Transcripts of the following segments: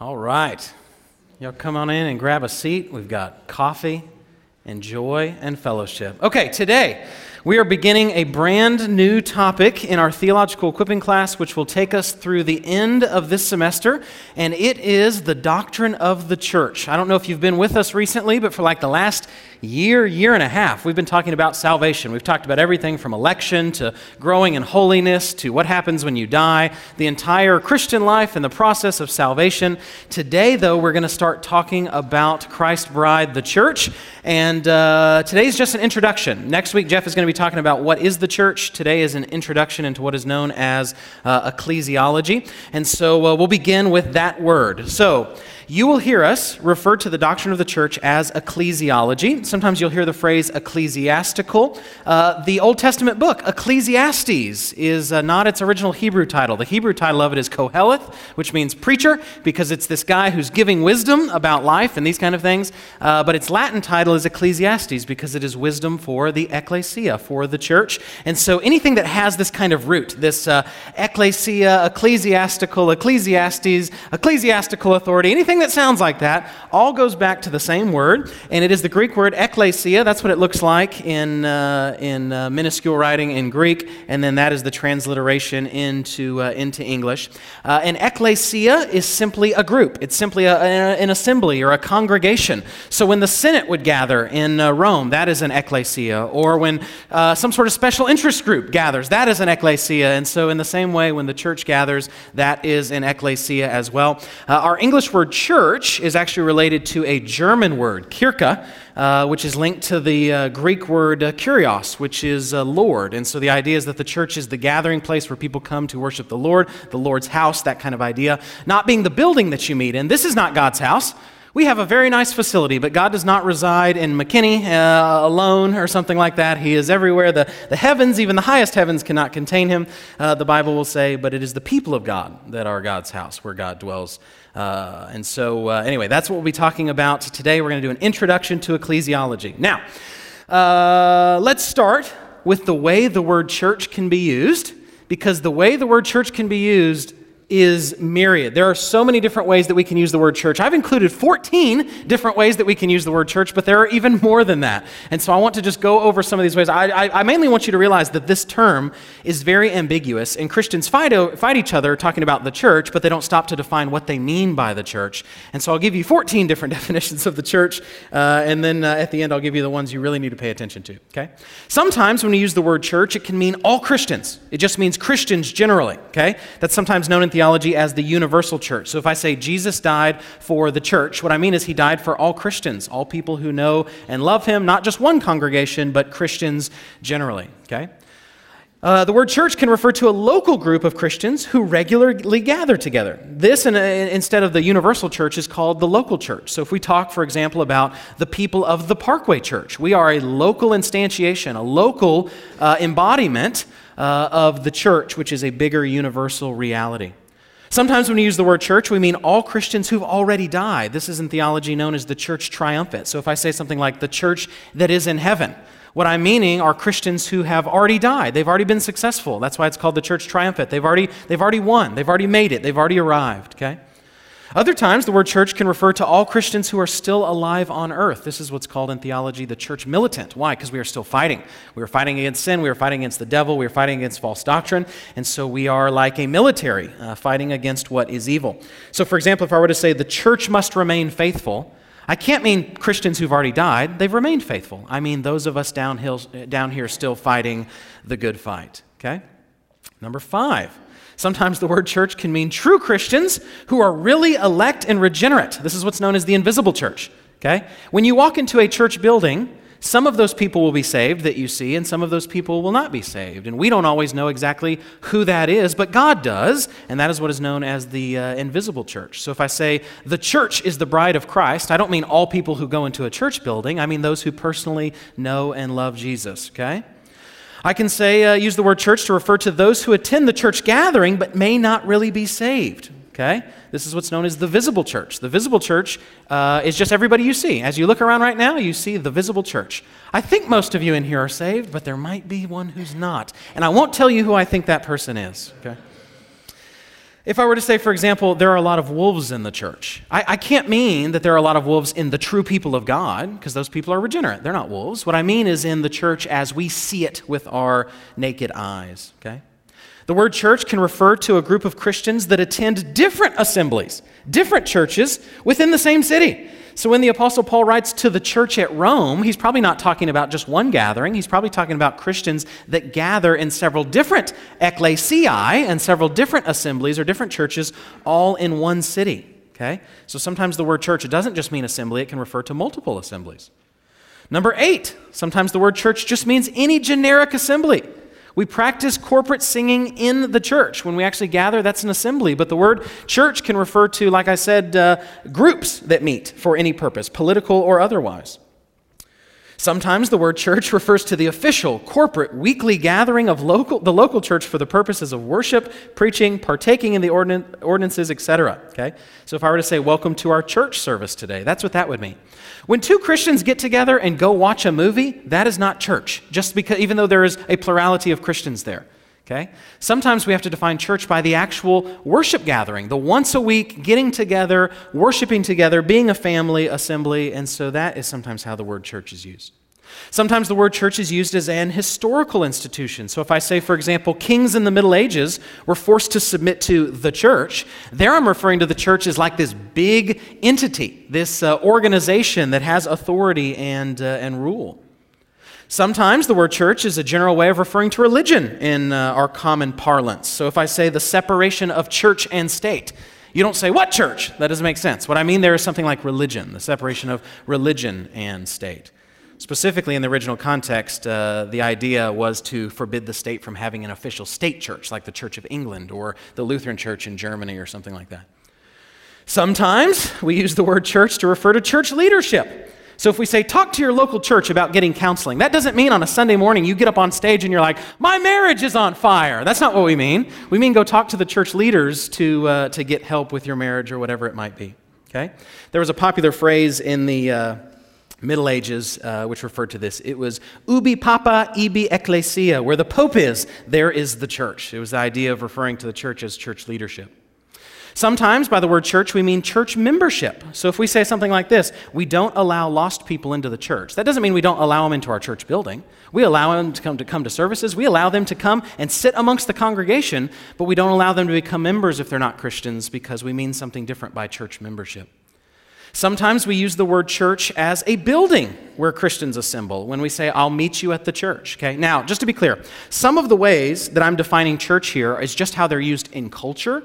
All right. Y'all come on in and grab a seat. We've got coffee and joy and fellowship. Okay, today we are beginning a brand new topic in our theological equipping class, which will take us through the end of this semester, and it is the doctrine of the church. I don't know if you've been with us recently, but for like the last year, year and a half, we've been talking about salvation. We've talked about everything from election to growing in holiness to what happens when you die, the entire Christian life and the process of salvation. Today, though, we're going to start talking about Christ's bride, the church. And uh, today's just an introduction. Next week, Jeff is going to be talking about what is the church. Today is an introduction into what is known as uh, ecclesiology. And so uh, we'll begin with that word. So, you will hear us refer to the doctrine of the church as ecclesiology. Sometimes you'll hear the phrase ecclesiastical. Uh, the Old Testament book, Ecclesiastes, is uh, not its original Hebrew title. The Hebrew title of it is Koheleth, which means preacher, because it's this guy who's giving wisdom about life and these kind of things. Uh, but its Latin title is Ecclesiastes, because it is wisdom for the ecclesia, for the church. And so anything that has this kind of root, this uh, ecclesia, ecclesiastical, ecclesiastes, ecclesiastical authority, anything That sounds like that all goes back to the same word, and it is the Greek word ekklesia. That's what it looks like in, uh, in uh, minuscule writing in Greek, and then that is the transliteration into, uh, into English. Uh, and ekklesia is simply a group, it's simply a, a, an assembly or a congregation. So when the Senate would gather in uh, Rome, that is an ekklesia. Or when uh, some sort of special interest group gathers, that is an ekklesia. And so, in the same way, when the church gathers, that is an ekklesia as well. our English word church is actually related to a German word, kirche, uh, which is linked to the uh, Greek word uh, kurios, which is uh, Lord. And so the idea is that the church is the gathering place where people come to worship the Lord, the Lord's house, that kind of idea. Not being the building that you meet in. This is not God's house. We have a very nice facility, but God does not reside in McKinney uh, alone or something like that. He is everywhere. The, the heavens, even the highest heavens, cannot contain him, uh, the Bible will say, but it is the people of God that are God's house, where God dwells. Uh, and so, uh, anyway, that's what we'll be talking about today. We're going to do an introduction to ecclesiology. Now, uh, let's start with the way the word church can be used, because the way the word church can be used is myriad. There are so many different ways that we can use the word church. I've included 14 different ways that we can use the word church, but there are even more than that. And so I want to just go over some of these ways. I, I, I mainly want you to realize that this term is very ambiguous, and Christians fight, fight each other talking about the church, but they don't stop to define what they mean by the church. And so I'll give you 14 different definitions of the church, uh, and then uh, at the end I'll give you the ones you really need to pay attention to. Okay? Sometimes when we use the word church, it can mean all Christians. It just means Christians generally. Okay? That's sometimes known in theology as the universal church. So if I say Jesus died for the church, what I mean is he died for all Christians, all people who know and love him, not just one congregation, but Christians generally. Okay? Uh, the word church can refer to a local group of Christians who regularly gather together. This, in a, instead of the universal church, is called the local church. So, if we talk, for example, about the people of the Parkway Church, we are a local instantiation, a local uh, embodiment uh, of the church, which is a bigger universal reality. Sometimes when we use the word church, we mean all Christians who've already died. This is in theology known as the church triumphant. So if I say something like the church that is in heaven, what I'm meaning are Christians who have already died. They've already been successful. That's why it's called the church triumphant. They've already, they've already won. They've already made it. They've already arrived, okay? Other times, the word church can refer to all Christians who are still alive on earth. This is what's called in theology the church militant. Why? Because we are still fighting. We are fighting against sin, we are fighting against the devil, we are fighting against false doctrine, and so we are like a military uh, fighting against what is evil. So, for example, if I were to say the church must remain faithful, I can't mean Christians who've already died, they've remained faithful. I mean those of us down, down here still fighting the good fight. Okay? Number five. Sometimes the word church can mean true Christians who are really elect and regenerate. This is what's known as the invisible church. Okay? When you walk into a church building, some of those people will be saved that you see, and some of those people will not be saved. And we don't always know exactly who that is, but God does, and that is what is known as the uh, invisible church. So if I say the church is the bride of Christ, I don't mean all people who go into a church building, I mean those who personally know and love Jesus, okay? I can say, uh, use the word church to refer to those who attend the church gathering but may not really be saved. Okay? This is what's known as the visible church. The visible church uh, is just everybody you see. As you look around right now, you see the visible church. I think most of you in here are saved, but there might be one who's not. And I won't tell you who I think that person is. Okay? If I were to say, for example, there are a lot of wolves in the church, I, I can't mean that there are a lot of wolves in the true people of God, because those people are regenerate. They're not wolves. What I mean is in the church as we see it with our naked eyes, okay? The word church can refer to a group of Christians that attend different assemblies, different churches within the same city. So when the Apostle Paul writes to the church at Rome, he's probably not talking about just one gathering. He's probably talking about Christians that gather in several different ecclesiae and several different assemblies or different churches all in one city. Okay? So sometimes the word church, it doesn't just mean assembly, it can refer to multiple assemblies. Number eight, sometimes the word church just means any generic assembly. We practice corporate singing in the church. When we actually gather, that's an assembly. But the word church can refer to, like I said, uh, groups that meet for any purpose, political or otherwise. Sometimes the word church refers to the official, corporate, weekly gathering of local, the local church for the purposes of worship, preaching, partaking in the ordin- ordinances, etc. Okay? So if I were to say, Welcome to our church service today, that's what that would mean. When two Christians get together and go watch a movie, that is not church, just because, even though there is a plurality of Christians there. Okay? Sometimes we have to define church by the actual worship gathering, the once a week getting together, worshiping together, being a family assembly, and so that is sometimes how the word church is used. Sometimes the word church is used as an historical institution. So if I say, for example, kings in the Middle Ages were forced to submit to the church, there I'm referring to the church as like this big entity, this uh, organization that has authority and, uh, and rule. Sometimes the word church is a general way of referring to religion in uh, our common parlance. So if I say the separation of church and state, you don't say, What church? That doesn't make sense. What I mean there is something like religion, the separation of religion and state. Specifically, in the original context, uh, the idea was to forbid the state from having an official state church, like the Church of England or the Lutheran Church in Germany or something like that. Sometimes we use the word church to refer to church leadership. So if we say, talk to your local church about getting counseling, that doesn't mean on a Sunday morning you get up on stage and you're like, my marriage is on fire. That's not what we mean. We mean go talk to the church leaders to, uh, to get help with your marriage or whatever it might be. Okay? There was a popular phrase in the. Uh, Middle Ages, uh, which referred to this. It was ubi papa ibi ecclesia, where the Pope is, there is the church. It was the idea of referring to the church as church leadership. Sometimes by the word church, we mean church membership. So if we say something like this, we don't allow lost people into the church. That doesn't mean we don't allow them into our church building. We allow them to come to, come to services. We allow them to come and sit amongst the congregation, but we don't allow them to become members if they're not Christians because we mean something different by church membership. Sometimes we use the word church as a building where Christians assemble when we say, I'll meet you at the church. Okay, now, just to be clear, some of the ways that I'm defining church here is just how they're used in culture.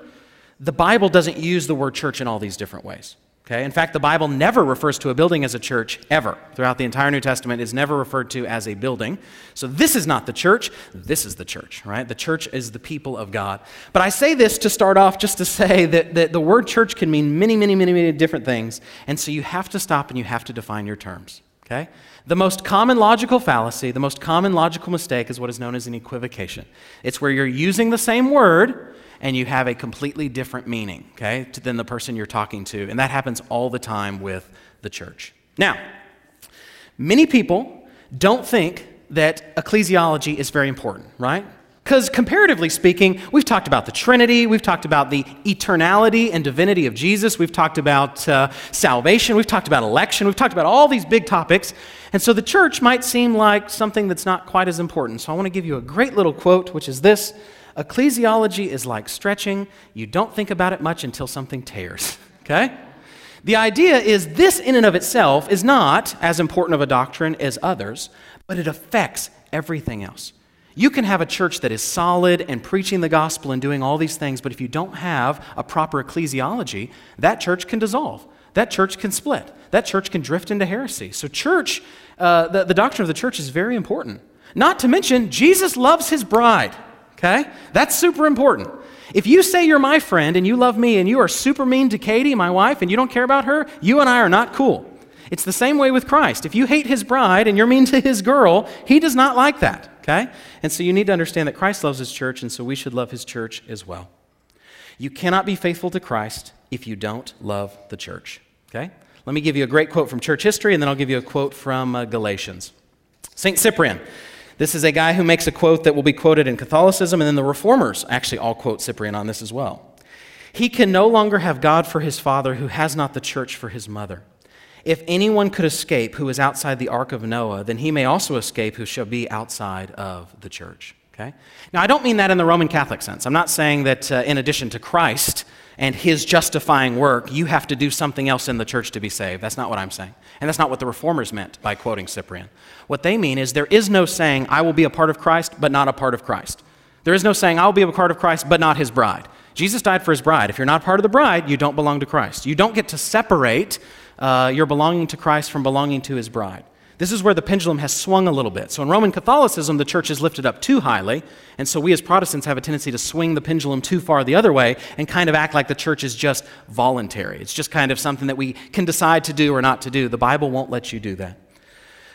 The Bible doesn't use the word church in all these different ways. Okay? In fact, the Bible never refers to a building as a church, ever. Throughout the entire New Testament is never referred to as a building. So this is not the church, this is the church, right? The church is the people of God. But I say this to start off just to say that, that the word church can mean many, many, many, many different things. And so you have to stop and you have to define your terms. Okay? The most common logical fallacy, the most common logical mistake is what is known as an equivocation. It's where you're using the same word and you have a completely different meaning, okay, than the person you're talking to. And that happens all the time with the church. Now, many people don't think that ecclesiology is very important, right? Because comparatively speaking, we've talked about the Trinity, we've talked about the eternality and divinity of Jesus, we've talked about uh, salvation, we've talked about election, we've talked about all these big topics. And so the church might seem like something that's not quite as important. So I want to give you a great little quote, which is this Ecclesiology is like stretching. You don't think about it much until something tears. Okay? The idea is this, in and of itself, is not as important of a doctrine as others, but it affects everything else. You can have a church that is solid and preaching the gospel and doing all these things, but if you don't have a proper ecclesiology, that church can dissolve. That church can split. That church can drift into heresy. So, church, uh, the, the doctrine of the church is very important. Not to mention, Jesus loves his bride. Okay? That's super important. If you say you're my friend and you love me and you are super mean to Katie, my wife, and you don't care about her, you and I are not cool. It's the same way with Christ. If you hate his bride and you're mean to his girl, he does not like that. Okay? And so you need to understand that Christ loves his church, and so we should love his church as well. You cannot be faithful to Christ if you don't love the church. Okay? Let me give you a great quote from church history, and then I'll give you a quote from uh, Galatians. St. Cyprian this is a guy who makes a quote that will be quoted in Catholicism, and then the reformers actually all quote Cyprian on this as well. He can no longer have God for his father who has not the church for his mother. If anyone could escape who is outside the ark of Noah, then he may also escape who shall be outside of the church. Okay? Now, I don't mean that in the Roman Catholic sense. I'm not saying that uh, in addition to Christ and his justifying work, you have to do something else in the church to be saved. That's not what I'm saying. And that's not what the reformers meant by quoting Cyprian. What they mean is there is no saying, I will be a part of Christ, but not a part of Christ. There is no saying, I will be a part of Christ, but not his bride. Jesus died for his bride. If you're not part of the bride, you don't belong to Christ. You don't get to separate uh, your belonging to Christ from belonging to his bride. This is where the pendulum has swung a little bit. So in Roman Catholicism, the church is lifted up too highly, and so we as Protestants have a tendency to swing the pendulum too far the other way and kind of act like the church is just voluntary. It's just kind of something that we can decide to do or not to do. The Bible won't let you do that.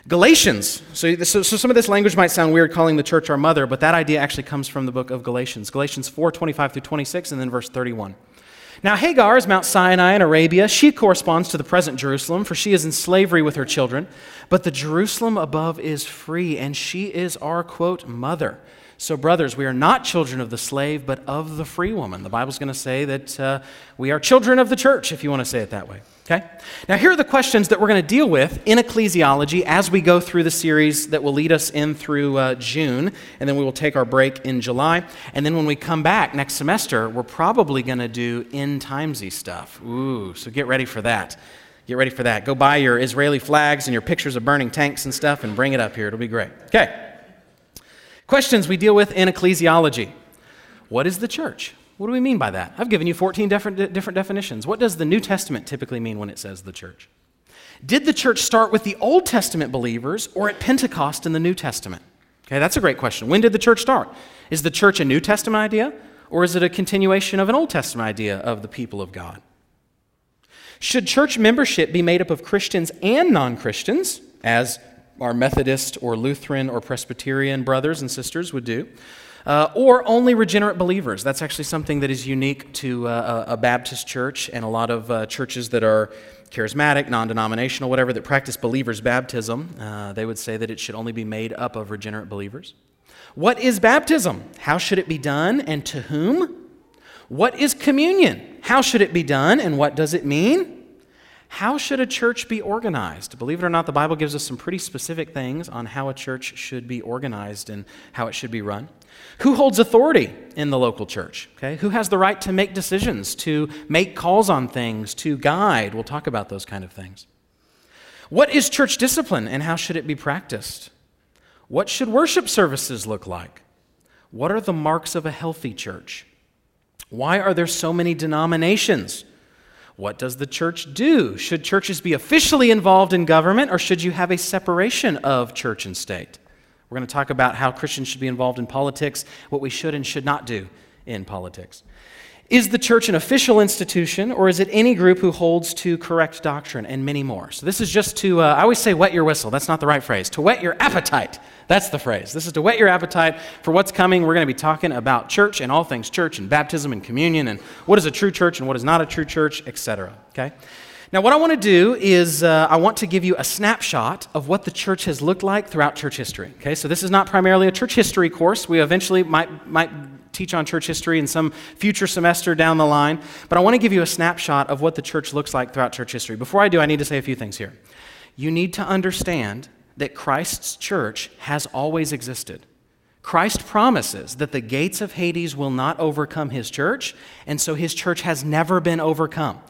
Galatians. So, so, so, some of this language might sound weird calling the church our mother, but that idea actually comes from the book of Galatians. Galatians 4 25 through 26, and then verse 31. Now, Hagar is Mount Sinai in Arabia. She corresponds to the present Jerusalem, for she is in slavery with her children. But the Jerusalem above is free, and she is our, quote, mother. So, brothers, we are not children of the slave, but of the free woman. The Bible's going to say that uh, we are children of the church, if you want to say it that way. Okay? Now, here are the questions that we're going to deal with in ecclesiology as we go through the series that will lead us in through uh, June, and then we will take our break in July. And then when we come back next semester, we're probably going to do end timesy stuff. Ooh, so get ready for that. Get ready for that. Go buy your Israeli flags and your pictures of burning tanks and stuff and bring it up here. It'll be great. Okay. Questions we deal with in ecclesiology. What is the church? What do we mean by that? I've given you 14 different, different definitions. What does the New Testament typically mean when it says the church? Did the church start with the Old Testament believers or at Pentecost in the New Testament? Okay, that's a great question. When did the church start? Is the church a New Testament idea or is it a continuation of an Old Testament idea of the people of God? Should church membership be made up of Christians and non Christians, as our Methodist or Lutheran or Presbyterian brothers and sisters would do? uh, or only regenerate believers. That's actually something that is unique to uh, a Baptist church and a lot of uh, churches that are charismatic, non denominational, whatever, that practice believers' baptism. Uh, they would say that it should only be made up of regenerate believers. What is baptism? How should it be done and to whom? What is communion? How should it be done and what does it mean? How should a church be organized? Believe it or not, the Bible gives us some pretty specific things on how a church should be organized and how it should be run. Who holds authority in the local church? Okay? Who has the right to make decisions, to make calls on things, to guide? We'll talk about those kind of things. What is church discipline and how should it be practiced? What should worship services look like? What are the marks of a healthy church? Why are there so many denominations? What does the church do? Should churches be officially involved in government or should you have a separation of church and state? We're going to talk about how Christians should be involved in politics, what we should and should not do in politics. Is the church an official institution, or is it any group who holds to correct doctrine, and many more? So, this is just to, uh, I always say wet your whistle. That's not the right phrase. To whet your appetite. That's the phrase. This is to whet your appetite for what's coming. We're going to be talking about church and all things church, and baptism and communion, and what is a true church and what is not a true church, etc. Okay? Now, what I want to do is uh, I want to give you a snapshot of what the church has looked like throughout church history. Okay, so this is not primarily a church history course. We eventually might, might teach on church history in some future semester down the line, but I want to give you a snapshot of what the church looks like throughout church history. Before I do, I need to say a few things here. You need to understand that Christ's church has always existed. Christ promises that the gates of Hades will not overcome his church, and so his church has never been overcome.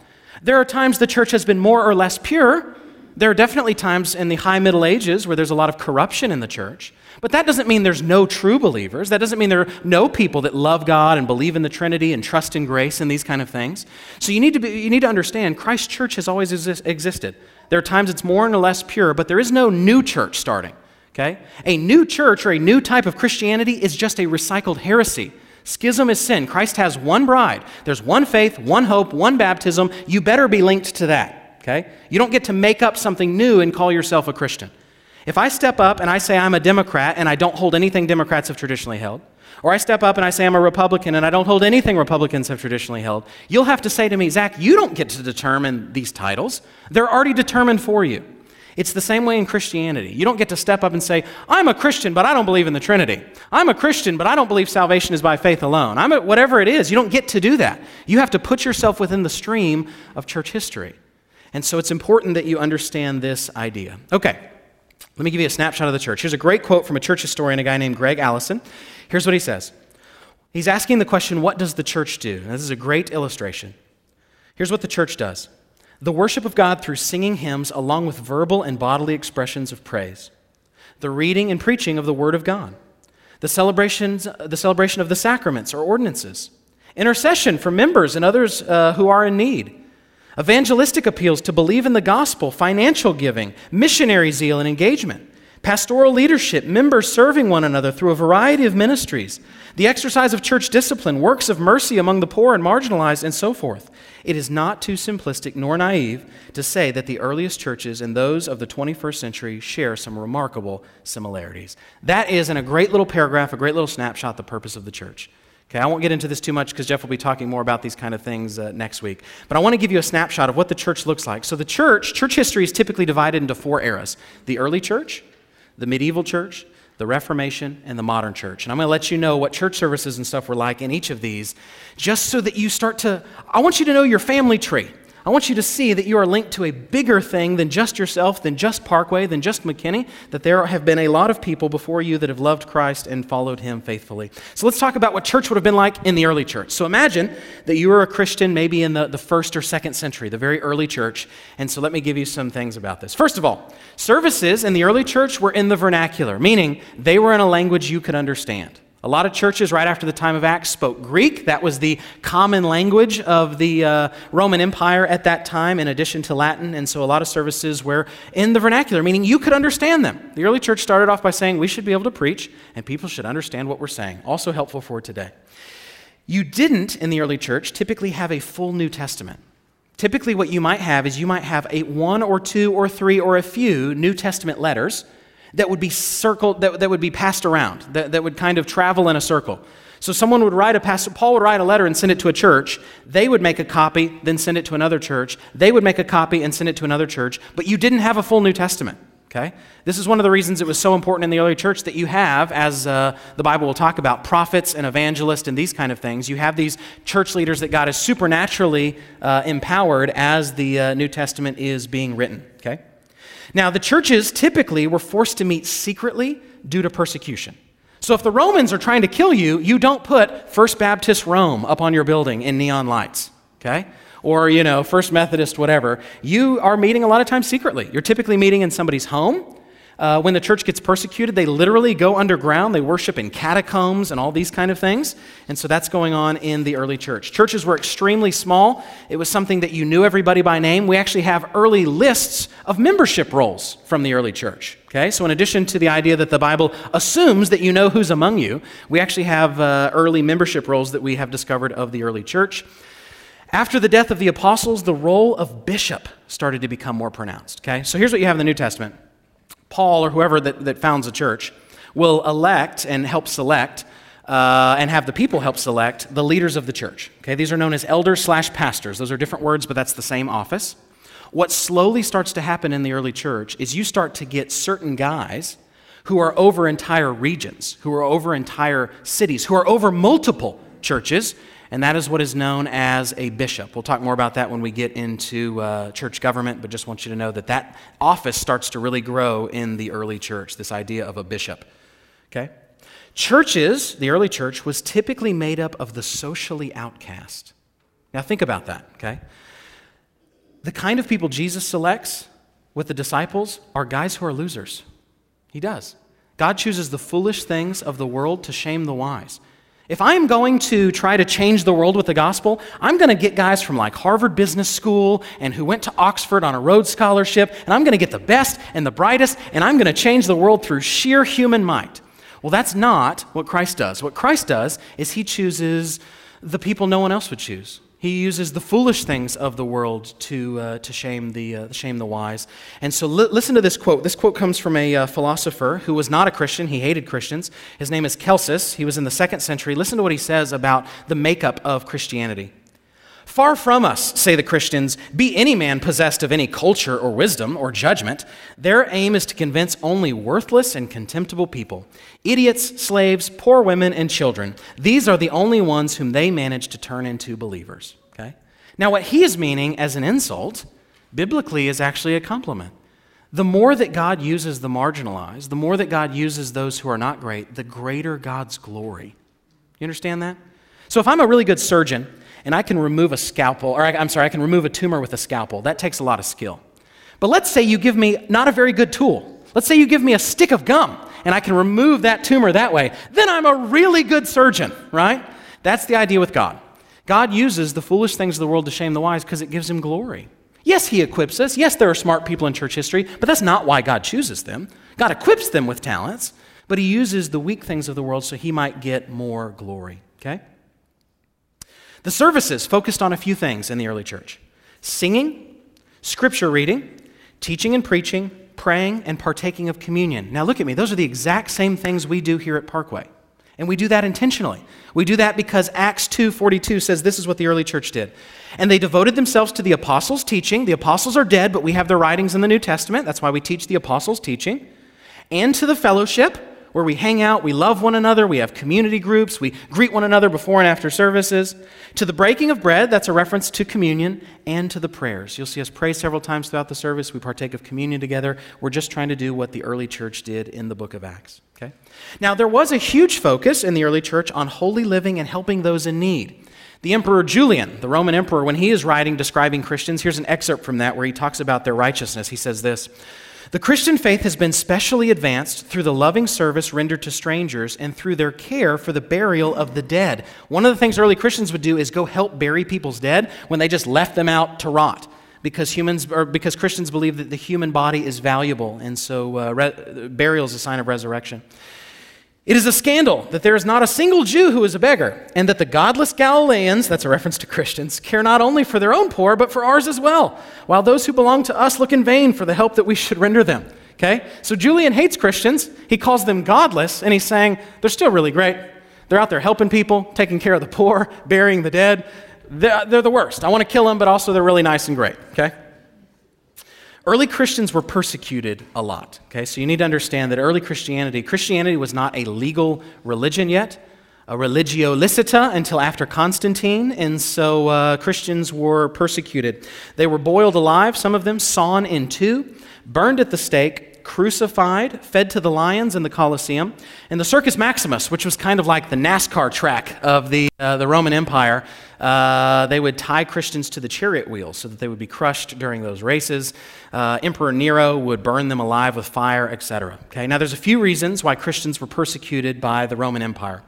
There are times the church has been more or less pure. There are definitely times in the high Middle Ages where there's a lot of corruption in the church. But that doesn't mean there's no true believers. That doesn't mean there are no people that love God and believe in the Trinity and trust in grace and these kind of things. So you need to, be, you need to understand Christ's church has always exist, existed. There are times it's more and less pure, but there is no new church starting. Okay? A new church or a new type of Christianity is just a recycled heresy. Schism is sin. Christ has one bride. There's one faith, one hope, one baptism. You better be linked to that. Okay? You don't get to make up something new and call yourself a Christian. If I step up and I say I'm a Democrat and I don't hold anything Democrats have traditionally held, or I step up and I say I'm a Republican and I don't hold anything Republicans have traditionally held, you'll have to say to me, Zach, you don't get to determine these titles. They're already determined for you. It's the same way in Christianity. You don't get to step up and say, I'm a Christian, but I don't believe in the Trinity. I'm a Christian, but I don't believe salvation is by faith alone. I'm a, whatever it is. You don't get to do that. You have to put yourself within the stream of church history. And so it's important that you understand this idea. Okay, let me give you a snapshot of the church. Here's a great quote from a church historian, a guy named Gregg Allison. Here's what he says He's asking the question, What does the church do? this is a great illustration. Here's what the church does the worship of God through singing hymns, along with verbal and bodily expressions of praise, the reading and preaching of the Word of God, the, celebrations, the celebration of the sacraments or ordinances, intercession for members and others uh, who are in need, evangelistic appeals to believe in the gospel, financial giving, missionary zeal and engagement, pastoral leadership, members serving one another through a variety of ministries, the exercise of church discipline, works of mercy among the poor and marginalized, and so forth. It is not too simplistic nor naive to say that the earliest churches and those of the 21st century share some remarkable similarities. That is, in a great little paragraph, a great little snapshot, the purpose of the church. Okay, I won't get into this too much because Jeff will be talking more about these kind of things uh, next week. But I want to give you a snapshot of what the church looks like. So, the church, church history is typically divided into four eras the early church, the medieval church, the Reformation, and the modern church. And I'm going to let you know what church services and stuff were like in each of these, just so that you start to. I want you to know your family tree. I want you to see that you are linked to a bigger thing than just yourself, than just Parkway, than just McKinney, that there have been a lot of people before you that have loved Christ and followed him faithfully. So let's talk about what church would have been like in the early church. So imagine that you were a Christian maybe in the, the first or second century, the very early church. And so let me give you some things about this. First of all, services in the early church were in the vernacular, meaning they were in a language you could understand. A lot of churches right after the time of Acts spoke Greek. That was the common language of the uh, Roman Empire at that time, in addition to Latin. And so a lot of services were in the vernacular, meaning you could understand them. The early church started off by saying we should be able to preach and people should understand what we're saying. Also helpful for today. You didn't, in the early church, typically have a full New Testament. Typically, what you might have is you might have a one or two or three or a few New Testament letters that would be circled, that, that would be passed around, that, that would kind of travel in a circle. So someone would write a pastor, Paul would write a letter and send it to a church. They would make a copy, then send it to another church. They would make a copy and send it to another church. But you didn't have a full New Testament. Okay? This is one of the reasons it was so important in the early church that you have, as uh, the Bible will talk about, prophets and evangelists and these kind of things. You have these church leaders that God has supernaturally uh, empowered as the uh, New Testament is being written. Okay? Now, the churches typically were forced to meet secretly due to persecution. So if the Romans are trying to kill you, you don't put First Baptist Rome up on your building in neon lights, okay? Or, you know, First Methodist, whatever. You are meeting a lot of times secretly. You're typically meeting in somebody's home uh, when the church gets persecuted, they literally go underground. They worship in catacombs and all these kind of things. And so that's going on in the early church. Churches were extremely small. It was something that you knew everybody by name. We actually have early lists of membership rolls from the early church. Okay, so in addition to the idea that the Bible assumes that you know who's among you, we actually have uh, early membership rolls that we have discovered of the early church. After the death of the apostles, the role of bishop started to become more pronounced. Okay, so here's what you have in the New Testament Paul or whoever that, that founds a church will elect and help select uh, and have the people help select the leaders of the church. Okay, these are known as elders slash pastors. Those are different words, but that's the same office. What slowly starts to happen in the early church is you start to get certain guys who are over entire regions, who are over entire cities, who are over multiple churches, and that is what is known as a bishop. We'll talk more about that when we get into uh, church government, but just want you to know that that office starts to really grow in the early church, this idea of a bishop. Okay? Churches, the early church, was typically made up of the socially outcast. Now, think about that, okay? The kind of people Jesus selects with the disciples are guys who are losers. He does. God chooses the foolish things of the world to shame the wise. If I'm going to try to change the world with the gospel, I'm going to get guys from like Harvard Business School and who went to Oxford on a Rhodes Scholarship, and I'm going to get the best and the brightest, and I'm going to change the world through sheer human might. Well, that's not what Christ does. What Christ does is he chooses the people no one else would choose. He uses the foolish things of the world to, uh, to shame, the, uh, shame the wise. And so li- listen to this quote. This quote comes from a uh, philosopher who was not a Christian. He hated Christians. His name is Celsus. He was in the second century. Listen to what he says about the makeup of Christianity. Far from us, say the Christians, be any man possessed of any culture or wisdom or judgment. Their aim is to convince only worthless and contemptible people idiots, slaves, poor women, and children. These are the only ones whom they manage to turn into believers. Okay? Now, what he is meaning as an insult, biblically, is actually a compliment. The more that God uses the marginalized, the more that God uses those who are not great, the greater God's glory. You understand that? So if I'm a really good surgeon, and I can remove a scalpel, or I, am sorry, I can remove a tumor with a scalpel. That takes a lot of skill. But let's say you give me not a very good tool. Let's say you give me a stick of gum and I can remove that tumor that way. Then I'm a really good surgeon, right? That's the idea with God. God uses the foolish things of the world to shame the wise because it gives him glory. Yes, he equips us. Yes, there are smart people in church history, but that's not why God chooses them. God equips them with talents, but he uses the weak things of the world so he might get more glory. Okay? The services focused on a few things in the early church singing, scripture reading, teaching and preaching, praying, and partaking of communion. Now, look at me. Those are the exact same things we do here at Parkway. And we do that intentionally. We do that because Acts 2:42 says this is what the early church did. And they devoted themselves to the apostles' teaching. The apostles are dead, but we have their writings in the New Testament. That's why we teach the apostles' teaching. And to the fellowship, where we hang out, we love one another, we have community groups, we greet one another before and after services. To the breaking of bread, that's a reference to communion, and to the prayers. You'll see us pray several times throughout the service. We partake of communion together. We're just trying to do what the early church did in the book of Acts. Okay? Now, there was a huge focus in the early church on holy living and helping those in need. The Emperor Julian, the Roman emperor, when he is writing describing Christians, here's an excerpt from that where he talks about their righteousness. He says this. The Christian faith has been specially advanced through the loving service rendered to strangers and through their care for the burial of the dead. One of the things early Christians would do is go help bury people's dead when they just left them out to rot. Because humans, or because Christians believe that the human body is valuable, and so uh, re- burial is a sign of resurrection. It is a scandal that there is not a single Jew who is a beggar, and that the godless Galileans, that's a reference to Christians, care not only for their own poor, but for ours as well, while those who belong to us look in vain for the help that we should render them. Okay? So Julian hates Christians. He calls them godless, and he's saying they're still really great. They're out there helping people, taking care of the poor, burying the dead. They're, they're the worst. I want to kill them, but also they're really nice and great. Okay? Early Christians were persecuted a lot. Okay, so you need to understand that early Christianity, Christianity was not a legal religion yet, a religio licita until after Constantine, and so uh, Christians were persecuted. They were boiled alive, some of them sawn in two, burned at the stake, crucified, fed to the lions in the Colosseum, and the Circus Maximus, which was kind of like the NASCAR track of the, uh, the Roman Empire. Uh, they would tie Christians to the chariot wheels so that they would be crushed during those races. Uh, Emperor Nero would burn them alive with fire, etc. Okay, now there's a few reasons why Christians were persecuted by the Roman Empire.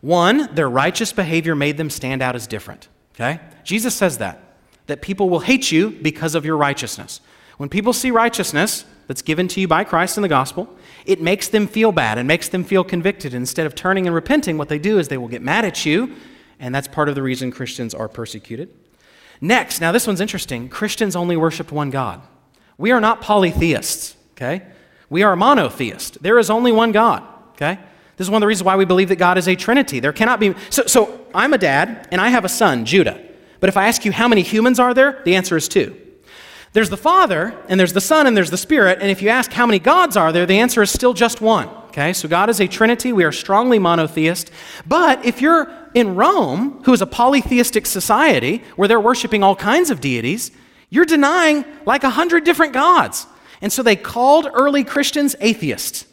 One, their righteous behavior made them stand out as different. Okay, Jesus says that that people will hate you because of your righteousness. When people see righteousness, that's given to you by Christ in the gospel, it makes them feel bad and makes them feel convicted. Instead of turning and repenting, what they do is they will get mad at you, and that's part of the reason Christians are persecuted. Next, now this one's interesting Christians only worship one God. We are not polytheists, okay? We are monotheist. There is only one God, okay? This is one of the reasons why we believe that God is a trinity. There cannot be. So, so I'm a dad, and I have a son, Judah. But if I ask you how many humans are there, the answer is two. There's the Father, and there's the Son, and there's the Spirit. And if you ask how many gods are there, the answer is still just one. Okay, so God is a trinity. We are strongly monotheist. But if you're in Rome, who is a polytheistic society where they're worshiping all kinds of deities, you're denying like a hundred different gods. And so they called early Christians atheists.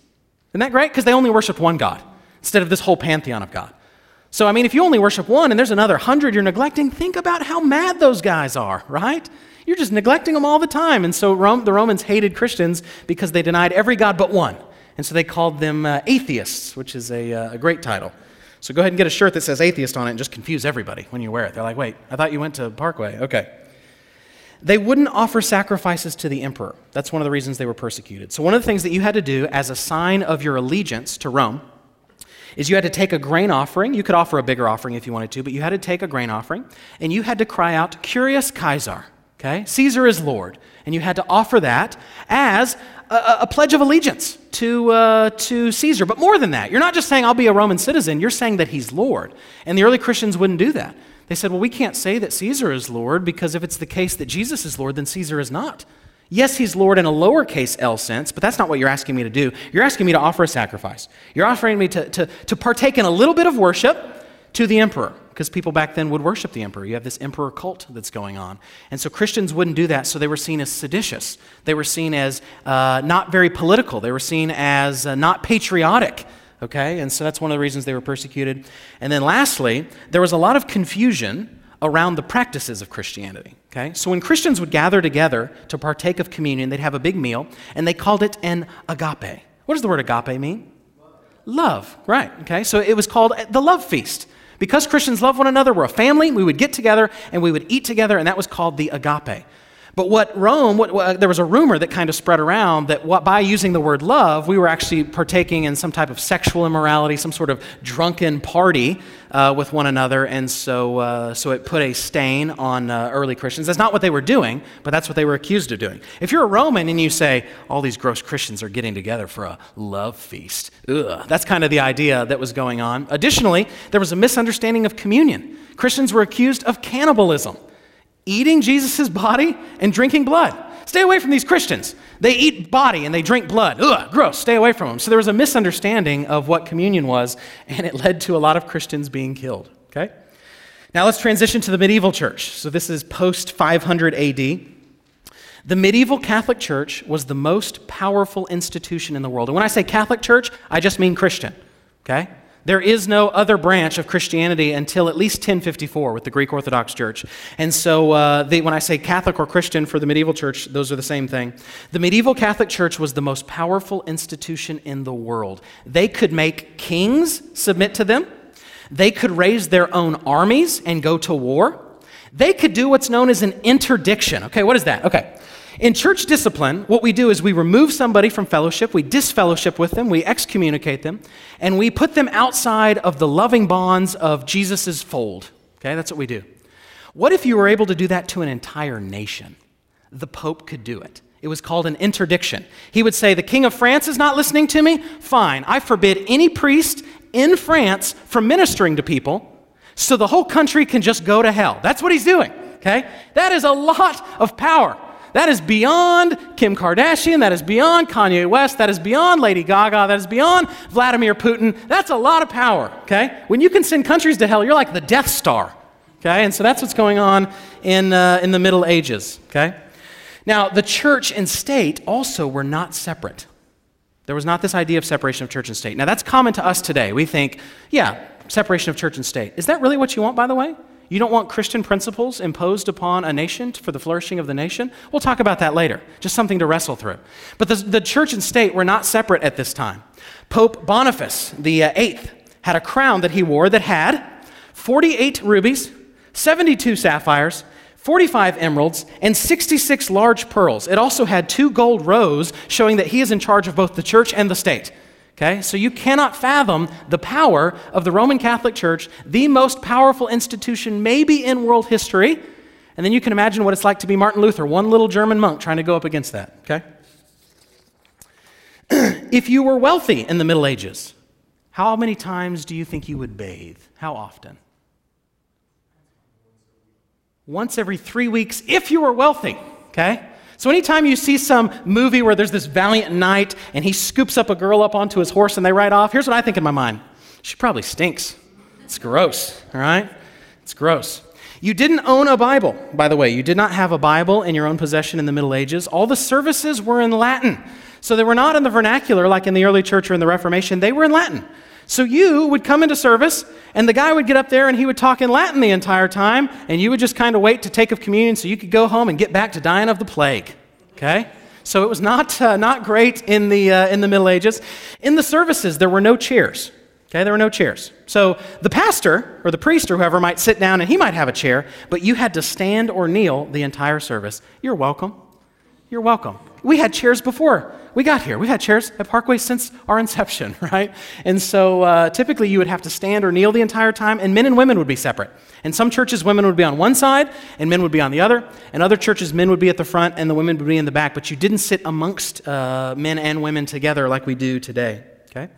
Isn't that great? Because they only worship one God instead of this whole pantheon of God. So, I mean, if you only worship one and there's another hundred you're neglecting, think about how mad those guys are, right? You're just neglecting them all the time. And so Rome, the Romans hated Christians because they denied every God but one. And so they called them uh, atheists, which is a, uh, a great title. So go ahead and get a shirt that says atheist on it and just confuse everybody when you wear it. They're like, wait, I thought you went to Parkway. Okay. They wouldn't offer sacrifices to the emperor. That's one of the reasons they were persecuted. So, one of the things that you had to do as a sign of your allegiance to Rome is you had to take a grain offering. You could offer a bigger offering if you wanted to, but you had to take a grain offering and you had to cry out, Kyrios Caesar. Okay? Caesar is Lord. And you had to offer that as a, a pledge of allegiance to, uh, to Caesar. But more than that, you're not just saying, I'll be a Roman citizen, you're saying that he's Lord. And the early Christians wouldn't do that. They said, well, we can't say that Caesar is Lord because if it's the case that Jesus is Lord, then Caesar is not. Yes, he's Lord in a lowercase L sense, but that's not what you're asking me to do. You're asking me to offer a sacrifice. You're offering me to, to, to partake in a little bit of worship to the emperor, because people back then would worship the emperor. You have this emperor cult that's going on. And so Christians wouldn't do that, so they were seen as seditious. They were seen as uh, not very political. They were seen as uh, not patriotic. Okay? And so that's one of the reasons they were persecuted. And then lastly, there was a lot of confusion around the practices of Christianity. Okay? So when Christians would gather together to partake of communion, they'd have a big meal, and they called it an agape. What does the word agape mean? Love, right. Okay? So it was called the love feast. Because Christians love one another, we're a family, we would get together and we would eat together, and that was called the agape. But what Rome, what, what, there was a rumor that kind of spread around that what, by using the word love, we were actually partaking in some type of sexual immorality, some sort of drunken party uh, with one another. And so, uh, so it put a stain on uh, early Christians. That's not what they were doing, but that's what they were accused of doing. If you're a Roman and you say, all these gross Christians are getting together for a love feast, ugh, that's kind of the idea that was going on. Additionally, there was a misunderstanding of communion. Christians were accused of cannibalism eating Jesus' body and drinking blood. Stay away from these Christians. They eat body and they drink blood. Ugh, gross. Stay away from them. So there was a misunderstanding of what communion was, and it led to a lot of Christians being killed. Okay? Now let's transition to the medieval church. So this is post 500 AD. The medieval Catholic Church was the most powerful institution in the world. And when I say Catholic Church, I just mean Christian. Okay? There is no other branch of Christianity until at least 1054 with the Greek Orthodox Church. And so, uh, when I say Catholic or Christian for the medieval church, those are the same thing. The medieval Catholic Church was the most powerful institution in the world. They could make kings submit to them, they could raise their own armies and go to war. They could do what's known as an interdiction. Okay, what is that? Okay. In church discipline, what we do is we remove somebody from fellowship, we disfellowship with them, we excommunicate them, and we put them outside of the loving bonds of Jesus' fold. Okay, that's what we do. What if you were able to do that to an entire nation? The Pope could do it. It was called an interdiction. He would say, The King of France is not listening to me? Fine. I forbid any priest in France from ministering to people so the whole country can just go to hell. That's what he's doing. Okay? That is a lot of power. That is beyond Kim Kardashian. That is beyond Kanye West. That is beyond Lady Gaga. That is beyond Vladimir Putin. That's a lot of power, okay? When you can send countries to hell, you're like the Death Star, okay? And so that's what's going on in, uh, in the Middle Ages, okay? Now, the church and state also were not separate. There was not this idea of separation of church and state. Now, that's common to us today. We think, yeah, separation of church and state. Is that really what you want, by the way? You don't want Christian principles imposed upon a nation for the flourishing of the nation? We'll talk about that later. Just something to wrestle through. But the, the church and state were not separate at this time. Pope Boniface, the uh, eighth, had a crown that he wore that had 48 rubies, 72 sapphires, 45 emeralds, and 66 large pearls. It also had two gold rows showing that he is in charge of both the church and the state. Okay? So you cannot fathom the power of the Roman Catholic Church, the most powerful institution maybe in world history. And then you can imagine what it's like to be Martin Luther, one little German monk trying to go up against that. Okay? if you were wealthy in the Middle Ages, how many times do you think you would bathe? How often? Once every three weeks, if you were wealthy. Okay? So, anytime you see some movie where there's this valiant knight and he scoops up a girl up onto his horse and they ride off, here's what I think in my mind she probably stinks. It's gross, all right? It's gross. You didn't own a Bible, by the way. You did not have a Bible in your own possession in the Middle Ages. All the services were in Latin. So they were not in the vernacular like in the early church or in the Reformation, they were in Latin. So you would come into service, and the guy would get up there and he would talk in Latin the entire time, and you would just kind of wait to take of communion so you could go home and get back to dying of the plague. Okay? So it was not, uh, not great in the, uh, in the Middle Ages. In the services, there were no chairs. Okay, there were no chairs. So the pastor or the priest or whoever might sit down and he might have a chair, but you had to stand or kneel the entire service. You're welcome. You're welcome. We had chairs before we got here. We've had chairs at Parkway since our inception, right? And so uh, typically you would have to stand or kneel the entire time, and men and women would be separate. In some churches, women would be on one side and men would be on the other. In other churches, men would be at the front and the women would be in the back, but you didn't sit amongst uh, men and women together like we do today, okay?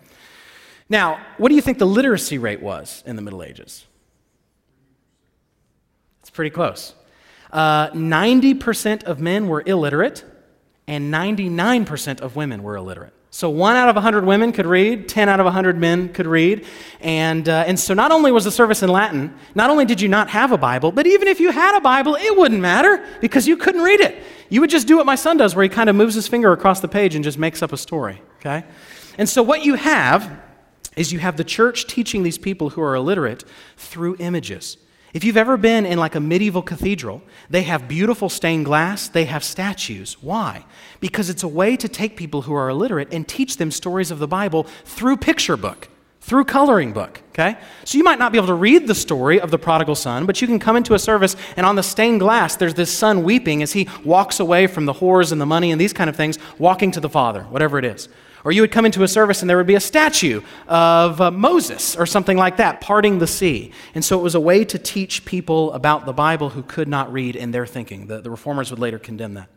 Now, what do you think the literacy rate was in the Middle Ages? It's pretty close. Uh, 90% of men were illiterate, and 99% of women were illiterate. So one out of 100 women could read, 10 out of 100 men could read. And, uh, and so not only was the service in Latin, not only did you not have a Bible, but even if you had a Bible, it wouldn't matter because you couldn't read it. You would just do what my son does, where he kind of moves his finger across the page and just makes up a story, okay? And so what you have is you have the church teaching these people who are illiterate through images. If you've ever been in like a medieval cathedral, they have beautiful stained glass, they have statues. Why? Because it's a way to take people who are illiterate and teach them stories of the Bible through picture book, through coloring book, okay? So you might not be able to read the story of the prodigal son, but you can come into a service and on the stained glass there's this son weeping as he walks away from the whores and the money and these kind of things, walking to the Father, whatever it is. Or you would come into a service and there would be a statue of uh, Moses or something like that, parting the sea. And so it was a way to teach people about the Bible who could not read in their thinking. The, the reformers would later condemn that.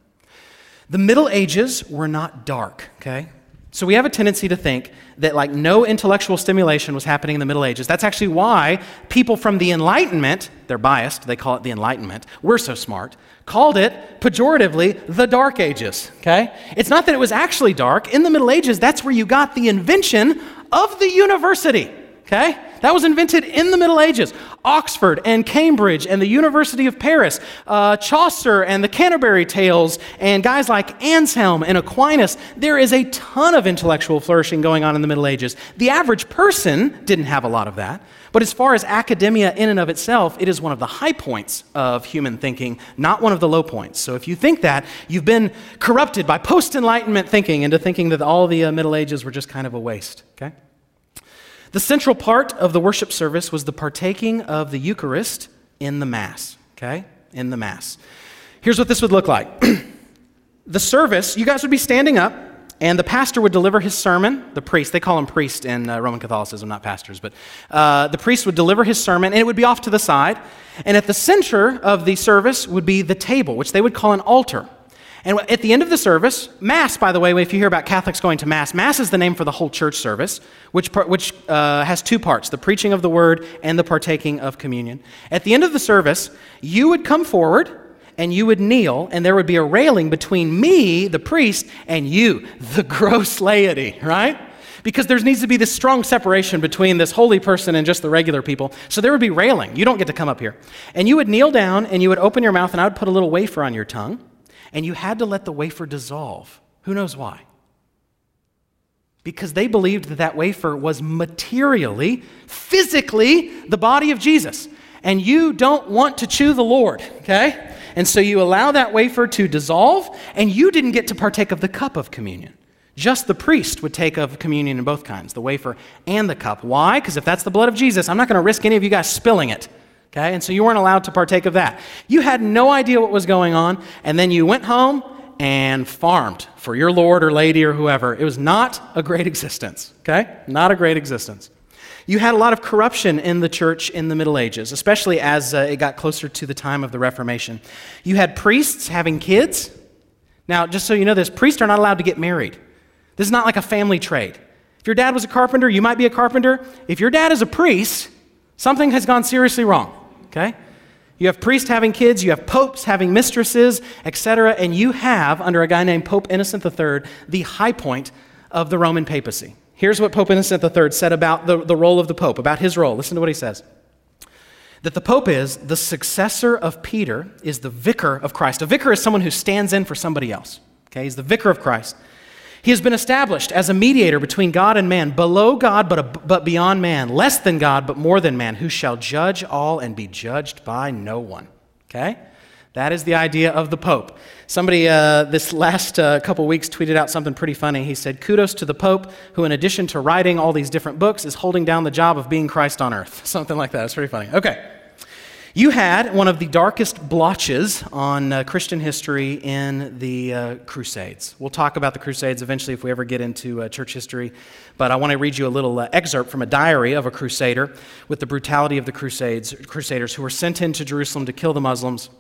The Middle Ages were not dark, okay? So we have a tendency to think that like no intellectual stimulation was happening in the Middle Ages. That's actually why people from the Enlightenment, they're biased, they call it the Enlightenment. We're so smart called it pejoratively the Dark Ages. Okay? It's not that it was actually dark. In the Middle Ages, that's where you got the invention of the university. Okay? That was invented in the Middle Ages. Oxford and Cambridge and the University of Paris, uh, Chaucer and the Canterbury Tales, and guys like Anselm and Aquinas. There is a ton of intellectual flourishing going on in the Middle Ages. The average person didn't have a lot of that. But as far as academia in and of itself, it is one of the high points of human thinking, not one of the low points. So if you think that, you've been corrupted by post Enlightenment thinking into thinking that all the uh, Middle Ages were just kind of a waste. Okay? The central part of the worship service was the partaking of the Eucharist in the Mass. Okay? In the Mass. Here's what this would look like the service, you guys would be standing up and the pastor would deliver his sermon. The priest, they call him priest in uh, Roman Catholicism, not pastors, but uh, the priest would deliver his sermon, and it would be off to the side. And at the center of the service would be the table, which they would call an altar. And at the end of the service, Mass, by the way, if you hear about Catholics going to Mass, Mass is the name for the whole church service, which, which uh, has two parts the preaching of the word and the partaking of communion. At the end of the service, you would come forward and you would kneel, and there would be a railing between me, the priest, and you, the gross laity, right? Because there needs to be this strong separation between this holy person and just the regular people. So there would be railing. You don't get to come up here. And you would kneel down and you would open your mouth, and I would put a little wafer on your tongue, and you had to let the wafer dissolve. Who knows why? Because they believed that that wafer was materially, physically, the body of Jesus. And you don't want to chew the Lord, okay? And so you allow that wafer to dissolve, and you didn't get to partake of the cup of communion. Just the priest would take of communion in both kinds, the wafer and the cup. Why? Because if that's the blood of Jesus, I'm not going to risk any of you guys spilling it. Okay? And so you weren't allowed to partake of that. You had no idea what was going on, and then you went home and farmed for your lord or lady or whoever. It was not a great existence. Okay? Not a great existence. You had a lot of corruption in the church in the Middle Ages, especially as uh, it got closer to the time of the Reformation. You had priests having kids. Now, just so you know this, priests are not allowed to get married. This is not like a family trade. If your dad was a carpenter, you might be a carpenter. If your dad is a priest, something has gone seriously wrong, okay? You have priests having kids, you have popes having mistresses, etc., and you have, under a guy named Pope Innocent III, the high point of the Roman papacy. Here's what Pope Innocent III said about the, the role of the Pope, about his role. Listen to what he says. That the Pope is the successor of Peter, is the vicar of Christ. A vicar is someone who stands in for somebody else. Okay, he's the vicar of Christ. He has been established as a mediator between God and man, below God but, a, but beyond man, less than God but more than man, who shall judge all and be judged by no one. Okay? That is the idea of the Pope. Somebody uh, this last uh, couple weeks tweeted out something pretty funny. He said, Kudos to the Pope, who, in addition to writing all these different books, is holding down the job of being Christ on earth. Something like that. It's pretty funny. Okay. You had one of the darkest blotches on uh, Christian history in the uh, Crusades. We'll talk about the Crusades eventually if we ever get into uh, church history, but I want to read you a little uh, excerpt from a diary of a crusader with the brutality of the Crusades, crusaders who were sent into Jerusalem to kill the Muslims.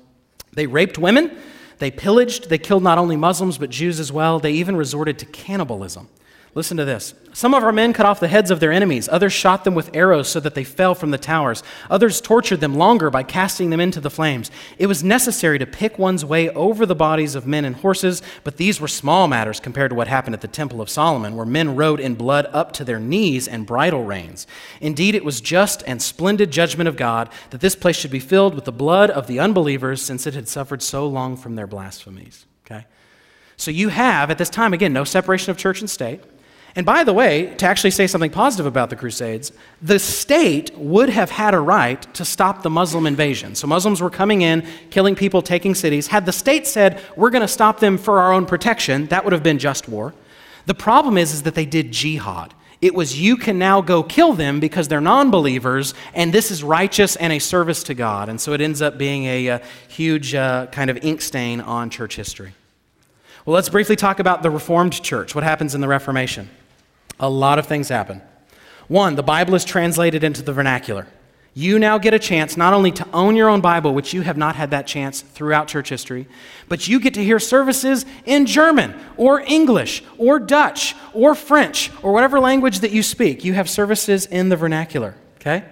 They raped women, they pillaged, they killed not only Muslims but Jews as well. They even resorted to cannibalism. Listen to this. Some of our men cut off the heads of their enemies. Others shot them with arrows so that they fell from the towers. Others tortured them longer by casting them into the flames. It was necessary to pick one's way over the bodies of men and horses, but these were small matters compared to what happened at the Temple of Solomon, where men rode in blood up to their knees and bridle reins. Indeed, it was just and splendid judgment of God that this place should be filled with the blood of the unbelievers, since it had suffered so long from their blasphemies. Okay? So you have, at this time, again, no separation of church and state. And by the way, to actually say something positive about the Crusades, the state would have had a right to stop the Muslim invasion. So Muslims were coming in, killing people, taking cities. Had the state said, we're going to stop them for our own protection, that would have been just war. The problem is, is that they did jihad. It was, you can now go kill them because they're non believers, and this is righteous and a service to God. And so it ends up being a, a huge uh, kind of ink stain on church history. Well, let's briefly talk about the Reformed Church. What happens in the Reformation? A lot of things happen. One, the Bible is translated into the vernacular. You now get a chance not only to own your own Bible, which you have not had that chance throughout church history, but you get to hear services in German or English or Dutch or French or whatever language that you speak. You have services in the vernacular, okay?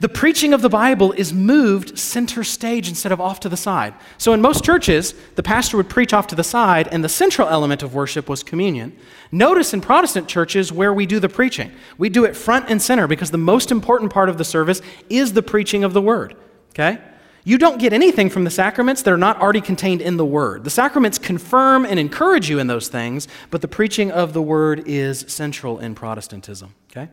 The preaching of the Bible is moved center stage instead of off to the side. So, in most churches, the pastor would preach off to the side, and the central element of worship was communion. Notice in Protestant churches where we do the preaching, we do it front and center because the most important part of the service is the preaching of the word. Okay? You don't get anything from the sacraments that are not already contained in the Word. The sacraments confirm and encourage you in those things, but the preaching of the Word is central in Protestantism. Okay?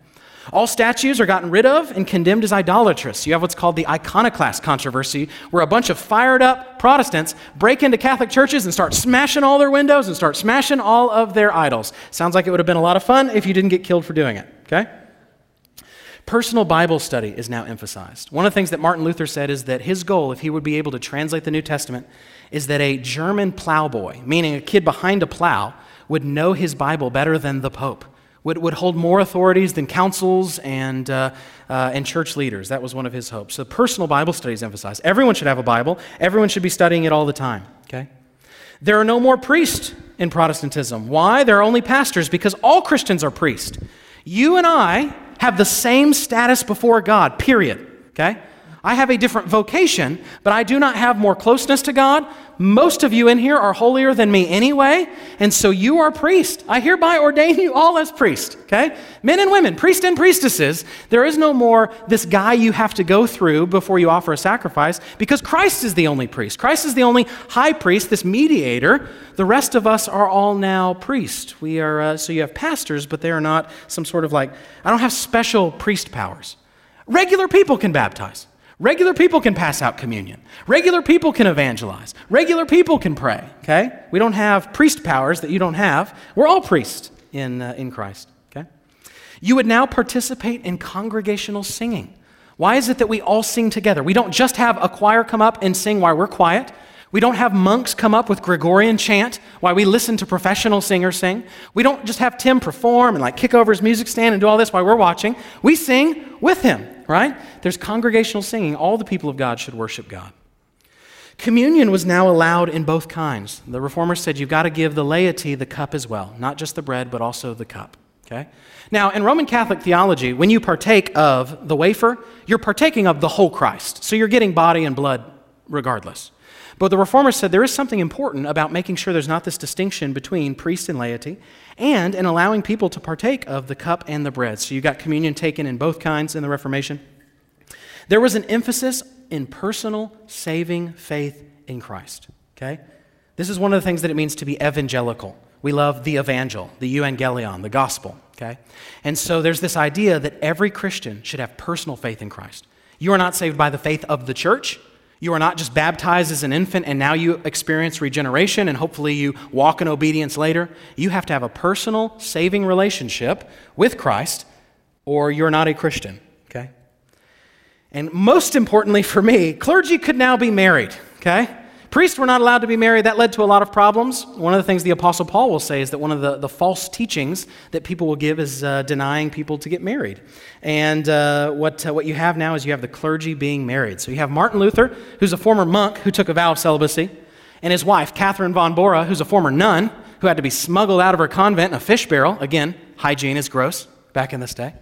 All statues are gotten rid of and condemned as idolatrous. You have what's called the iconoclast controversy, where a bunch of fired up Protestants break into Catholic churches and start smashing all their windows and start smashing all of their idols. Sounds like it would have been a lot of fun if you didn't get killed for doing it, okay? Personal Bible study is now emphasized. One of the things that Martin Luther said is that his goal, if he would be able to translate the New Testament, is that a German plowboy, meaning a kid behind a plow, would know his Bible better than the Pope would, would hold more authorities than councils and, uh, uh, and church leaders. That was one of his hopes. So personal Bible studies emphasized. Everyone should have a Bible, everyone should be studying it all the time. Okay? There are no more priests in Protestantism. Why? There are only pastors because all Christians are priests. You and I have the same status before God, period. Okay? I have a different vocation, but I do not have more closeness to God. Most of you in here are holier than me anyway, and so you are priest. I hereby ordain you all as priest, okay? Men and women, priest and priestesses. There is no more this guy you have to go through before you offer a sacrifice because Christ is the only priest. Christ is the only high priest, this mediator. The rest of us are all now priests. We are, uh, so you have pastors, but they are not some sort of like, I don't have special priest powers. Regular people can baptize. Regular people can pass out communion. Regular people can evangelize. Regular people can pray, okay? We don't have priest powers that you don't have. We're all priests in, uh, in Christ, okay? You would now participate in congregational singing. Why is it that we all sing together? We don't just have a choir come up and sing while we're quiet. We don't have monks come up with Gregorian chant while we listen to professional singers sing. We don't just have Tim perform and like kick over his music stand and do all this while we're watching. We sing with him right? There's congregational singing. All the people of God should worship God. Communion was now allowed in both kinds. The reformers said you've got to give the laity the cup as well, not just the bread, but also the cup. Okay? Now, in Roman Catholic theology, when you partake of the wafer, you're partaking of the whole Christ. So you're getting body and blood regardless. But the reformers said there is something important about making sure there's not this distinction between priest and laity, and in allowing people to partake of the cup and the bread. So you got communion taken in both kinds in the Reformation. There was an emphasis in personal saving faith in Christ. Okay? This is one of the things that it means to be evangelical. We love the evangel, the evangelion, the gospel. Okay? And so there's this idea that every Christian should have personal faith in Christ. You are not saved by the faith of the church. You are not just baptized as an infant and now you experience regeneration and hopefully you walk in obedience later. You have to have a personal saving relationship with Christ or you're not a Christian, okay? And most importantly for me, clergy could now be married, okay? Priests were not allowed to be married. That led to a lot of problems. One of the things the Apostle Paul will say is that one of the, the false teachings that people will give is uh, denying people to get married. And uh, what, uh, what you have now is you have the clergy being married. So you have Martin Luther, who's a former monk who took a vow of celibacy, and his wife, Catherine von Bora, who's a former nun who had to be smuggled out of her convent in a fish barrel. Again, hygiene is gross back in this day.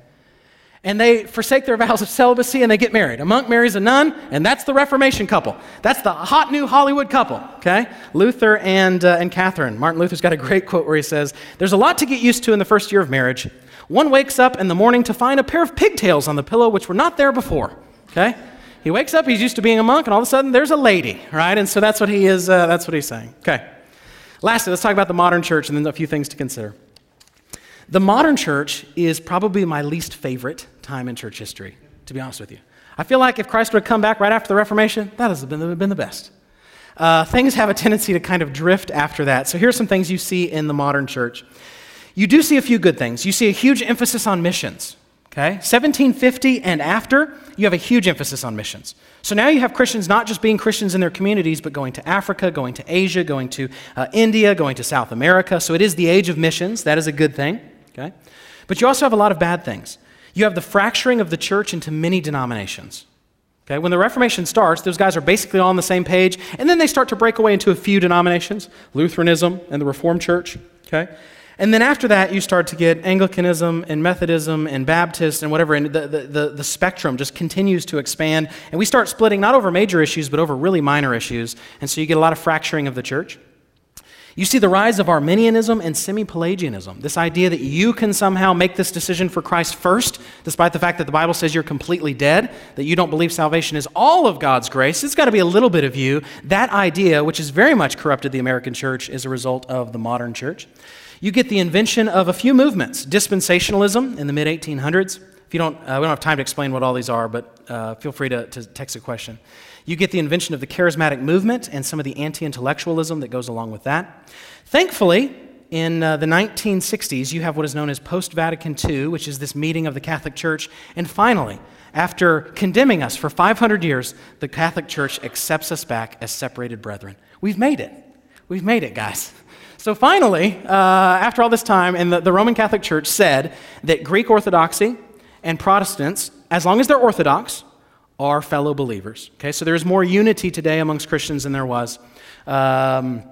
And they forsake their vows of celibacy and they get married. A monk marries a nun, and that's the Reformation couple. That's the hot new Hollywood couple, okay? Luther and, uh, and Catherine. Martin Luther's got a great quote where he says, There's a lot to get used to in the first year of marriage. One wakes up in the morning to find a pair of pigtails on the pillow which were not there before, okay? He wakes up, he's used to being a monk, and all of a sudden there's a lady, right? And so that's what he is, uh, that's what he's saying. Okay. Lastly, let's talk about the modern church and then a few things to consider. The modern church is probably my least favorite time in church history, to be honest with you. I feel like if Christ would have come back right after the Reformation, that has been, been the best. Uh, things have a tendency to kind of drift after that. So here's some things you see in the modern church. You do see a few good things. You see a huge emphasis on missions. Okay? 1750 and after, you have a huge emphasis on missions. So now you have Christians not just being Christians in their communities, but going to Africa, going to Asia, going to uh, India, going to South America. So it is the age of missions. That is a good thing. Okay? But you also have a lot of bad things. You have the fracturing of the church into many denominations. Okay? When the Reformation starts, those guys are basically all on the same page, and then they start to break away into a few denominations Lutheranism and the Reformed Church. Okay? And then after that, you start to get Anglicanism and Methodism and Baptist and whatever, and the, the, the, spectrum just continues to expand. And we start splitting not over major issues, but over really minor issues. And so you get a lot of fracturing of the church. You see the rise of Arminianism and semi Pelagianism, this idea that you can somehow make this decision for Christ first, despite the fact that the Bible says you're completely dead, that you don't believe salvation is all of God's grace. It's got to be a little bit of you. That idea, which has very much corrupted the American church, is a result of the modern church. You get the invention of a few movements dispensationalism in the mid 1800s. If you don't, uh, we don't have time to explain what all these are, but uh, feel free to, to text a question. You get the invention of the charismatic movement and some of the anti intellectualism that goes along with that. Thankfully, in uh, the 1960s, you have what is known as Post Vatican II, which is this meeting of the Catholic Church. And finally, after condemning us for 500 years, the Catholic Church accepts us back as separated brethren. We've made it. We've made it, guys. So finally, uh, after all this time, and the, the Roman Catholic Church said that Greek Orthodoxy and Protestants, as long as they're Orthodox, are fellow believers. Okay, so there is more unity today amongst Christians than there was. Um,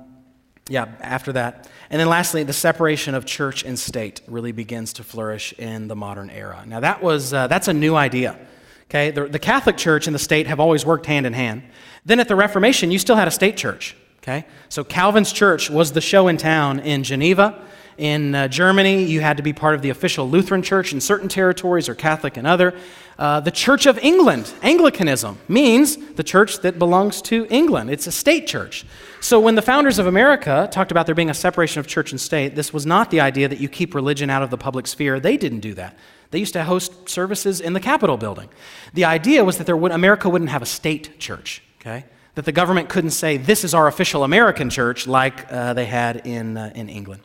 yeah, after that. And then lastly, the separation of church and state really begins to flourish in the modern era. Now, that was, uh, that's a new idea. Okay, the, the Catholic Church and the state have always worked hand in hand. Then at the Reformation, you still had a state church. Okay? So Calvin's church was the show in town in Geneva. In uh, Germany, you had to be part of the official Lutheran church in certain territories or Catholic in other. Uh, the Church of England, Anglicanism, means the church that belongs to England. It's a state church. So when the founders of America talked about there being a separation of church and state, this was not the idea that you keep religion out of the public sphere. They didn't do that. They used to host services in the Capitol building. The idea was that there would, America wouldn't have a state church, okay? that the government couldn't say, this is our official American church, like uh, they had in, uh, in England.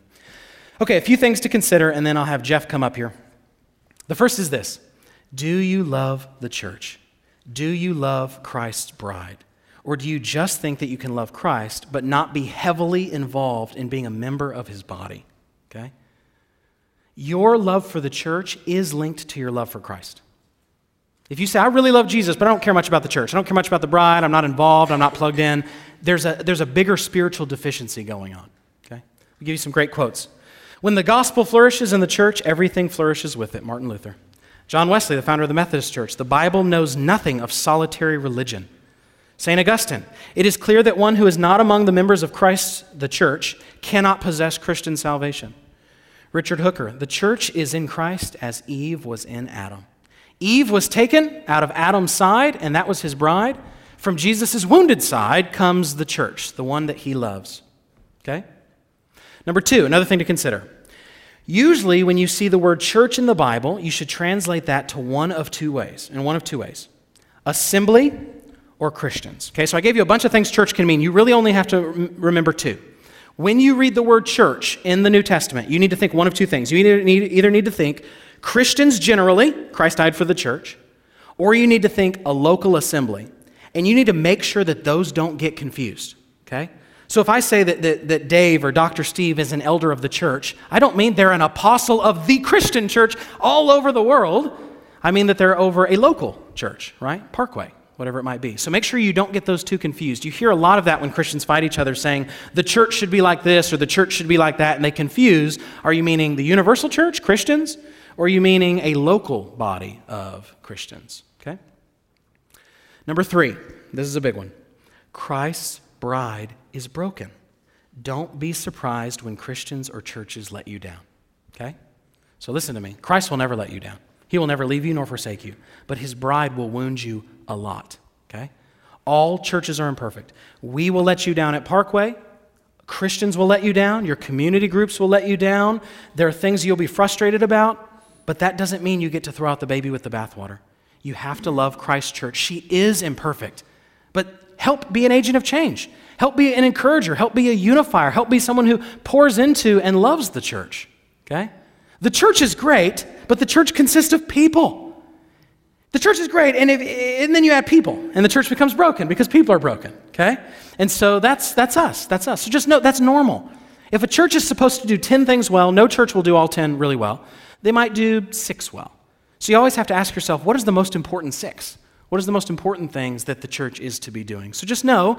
Okay, a few things to consider, and then I'll have Jeff come up here. The first is this Do you love the church? Do you love Christ's bride? Or do you just think that you can love Christ, but not be heavily involved in being a member of his body? Okay? Your love for the church is linked to your love for Christ. If you say, I really love Jesus, but I don't care much about the church, I don't care much about the bride, I'm not involved, I'm not plugged in, there's a, there's a bigger spiritual deficiency going on. Okay? We'll give you some great quotes. When the gospel flourishes in the church, everything flourishes with it. Martin Luther. John Wesley, the founder of the Methodist Church. The Bible knows nothing of solitary religion. St. Augustine, it is clear that one who is not among the members of Christ, the church, cannot possess Christian salvation. Richard Hooker, the church is in Christ as Eve was in Adam. Eve was taken out of Adam's side, and that was his bride. From Jesus' wounded side comes the church, the one that he loves. Okay? Number two, another thing to consider. Usually, when you see the word church in the Bible, you should translate that to one of two ways, in one of two ways assembly or Christians. Okay, so I gave you a bunch of things church can mean. You really only have to remember two. When you read the word church in the New Testament, you need to think one of two things. You either need, either need to think Christians generally, Christ died for the church, or you need to think a local assembly. And you need to make sure that those don't get confused, okay? So if I say that, that, that, Dave or Dr. Steve is an elder of the church, I don't mean they're an apostle of the Christian church all over the world. I mean that they're over a local church, right? Parkway, whatever it might be. So make sure you don't get those two confused. You hear a lot of that when Christians fight each other saying the church should be like this or the church should be like that, and they confuse are you meaning the universal church, Christians, or are you meaning a local body of Christians? Okay? Number three, this is a big one Christ's bride is broken. Don't be surprised when Christians or churches let you down. Okay? So listen to me. Christ will never let you down. He will never leave you nor forsake you, but his bride will wound you a lot. Okay? All churches are imperfect. We will let you down at Parkway. Christians will let you down. Your community groups will let you down. There are things you'll be frustrated about, but that doesn't mean you get to throw out the baby with the bathwater. You have to love Christ Church. She is imperfect, but help be an agent of change. Help be an encourager. Help be a unifier. Help be someone who pours into and loves the church. Okay? The church is great, but the church consists of people. The church is great, and, if, and then you add people, and the church becomes broken because people are broken, okay? And so that's, that's us. That's us. So just know that's normal. If a church is supposed to do 10 things well, no church will do all 10 really well. They might do six well. So you always have to ask yourself what is the most important six? What is the most important things that the church is to be doing? So just know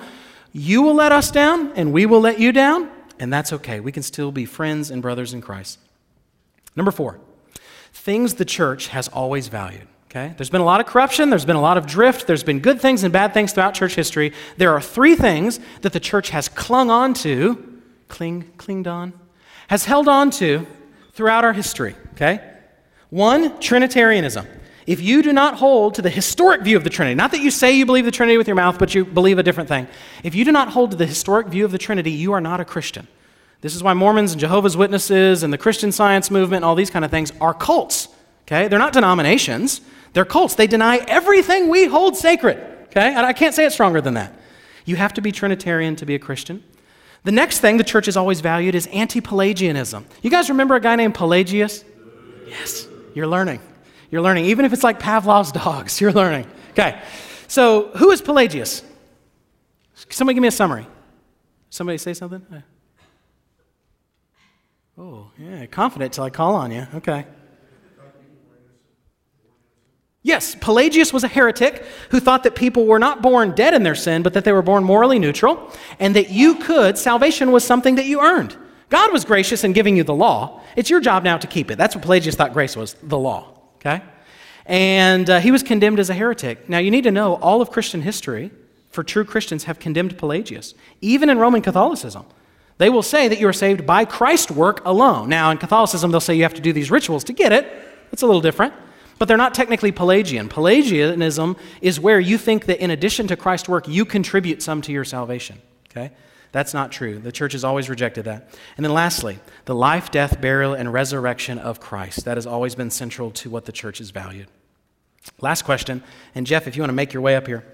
you will let us down, and we will let you down, and that's okay. We can still be friends and brothers in Christ. Number four, things the church has always valued. Okay? There's been a lot of corruption, there's been a lot of drift, there's been good things and bad things throughout church history. There are three things that the church has clung on to, cling, clinged on, has held on to throughout our history. Okay? One, Trinitarianism. If you do not hold to the historic view of the Trinity, not that you say you believe the Trinity with your mouth, but you believe a different thing, if you do not hold to the historic view of the Trinity, you are not a Christian. This is why Mormons and Jehovah's Witnesses and the Christian Science movement and all these kind of things are cults. Okay? They're not denominations. They're cults. They deny everything we hold sacred. Okay? And I can't say it stronger than that. You have to be Trinitarian to be a Christian. The next thing the church has always valued is anti Pelagianism. You guys remember a guy named Pelagius? Yes, you're learning. You're learning. Even if it's like Pavlov's dogs, you're learning. Okay. So, who is Pelagius? Somebody give me a summary. Somebody say something? Uh. Oh, yeah, confident till I call on you. Okay. Yes, Pelagius was a heretic who thought that people were not born dead in their sin, but that they were born morally neutral, and that you could, salvation was something that you earned. God was gracious in giving you the law. It's your job now to keep it. That's what Pelagius thought grace was the law, okay? And uh, he was condemned as a heretic. Now, you need to know all of Christian history, for true Christians, have condemned Pelagius, even in Roman Catholicism. They will say that you are saved by Christ's work alone. Now, in Catholicism, they'll say you have to do these rituals to get it. It's a little different. But they're not technically Pelagian. Pelagianism is where you think that in addition to Christ's work, you contribute some to your salvation. Okay? That's not true. The church has always rejected that. And then lastly, the life, death, burial, and resurrection of Christ. That has always been central to what the church has valued. Last question, and Jeff, if you want to make your way up here.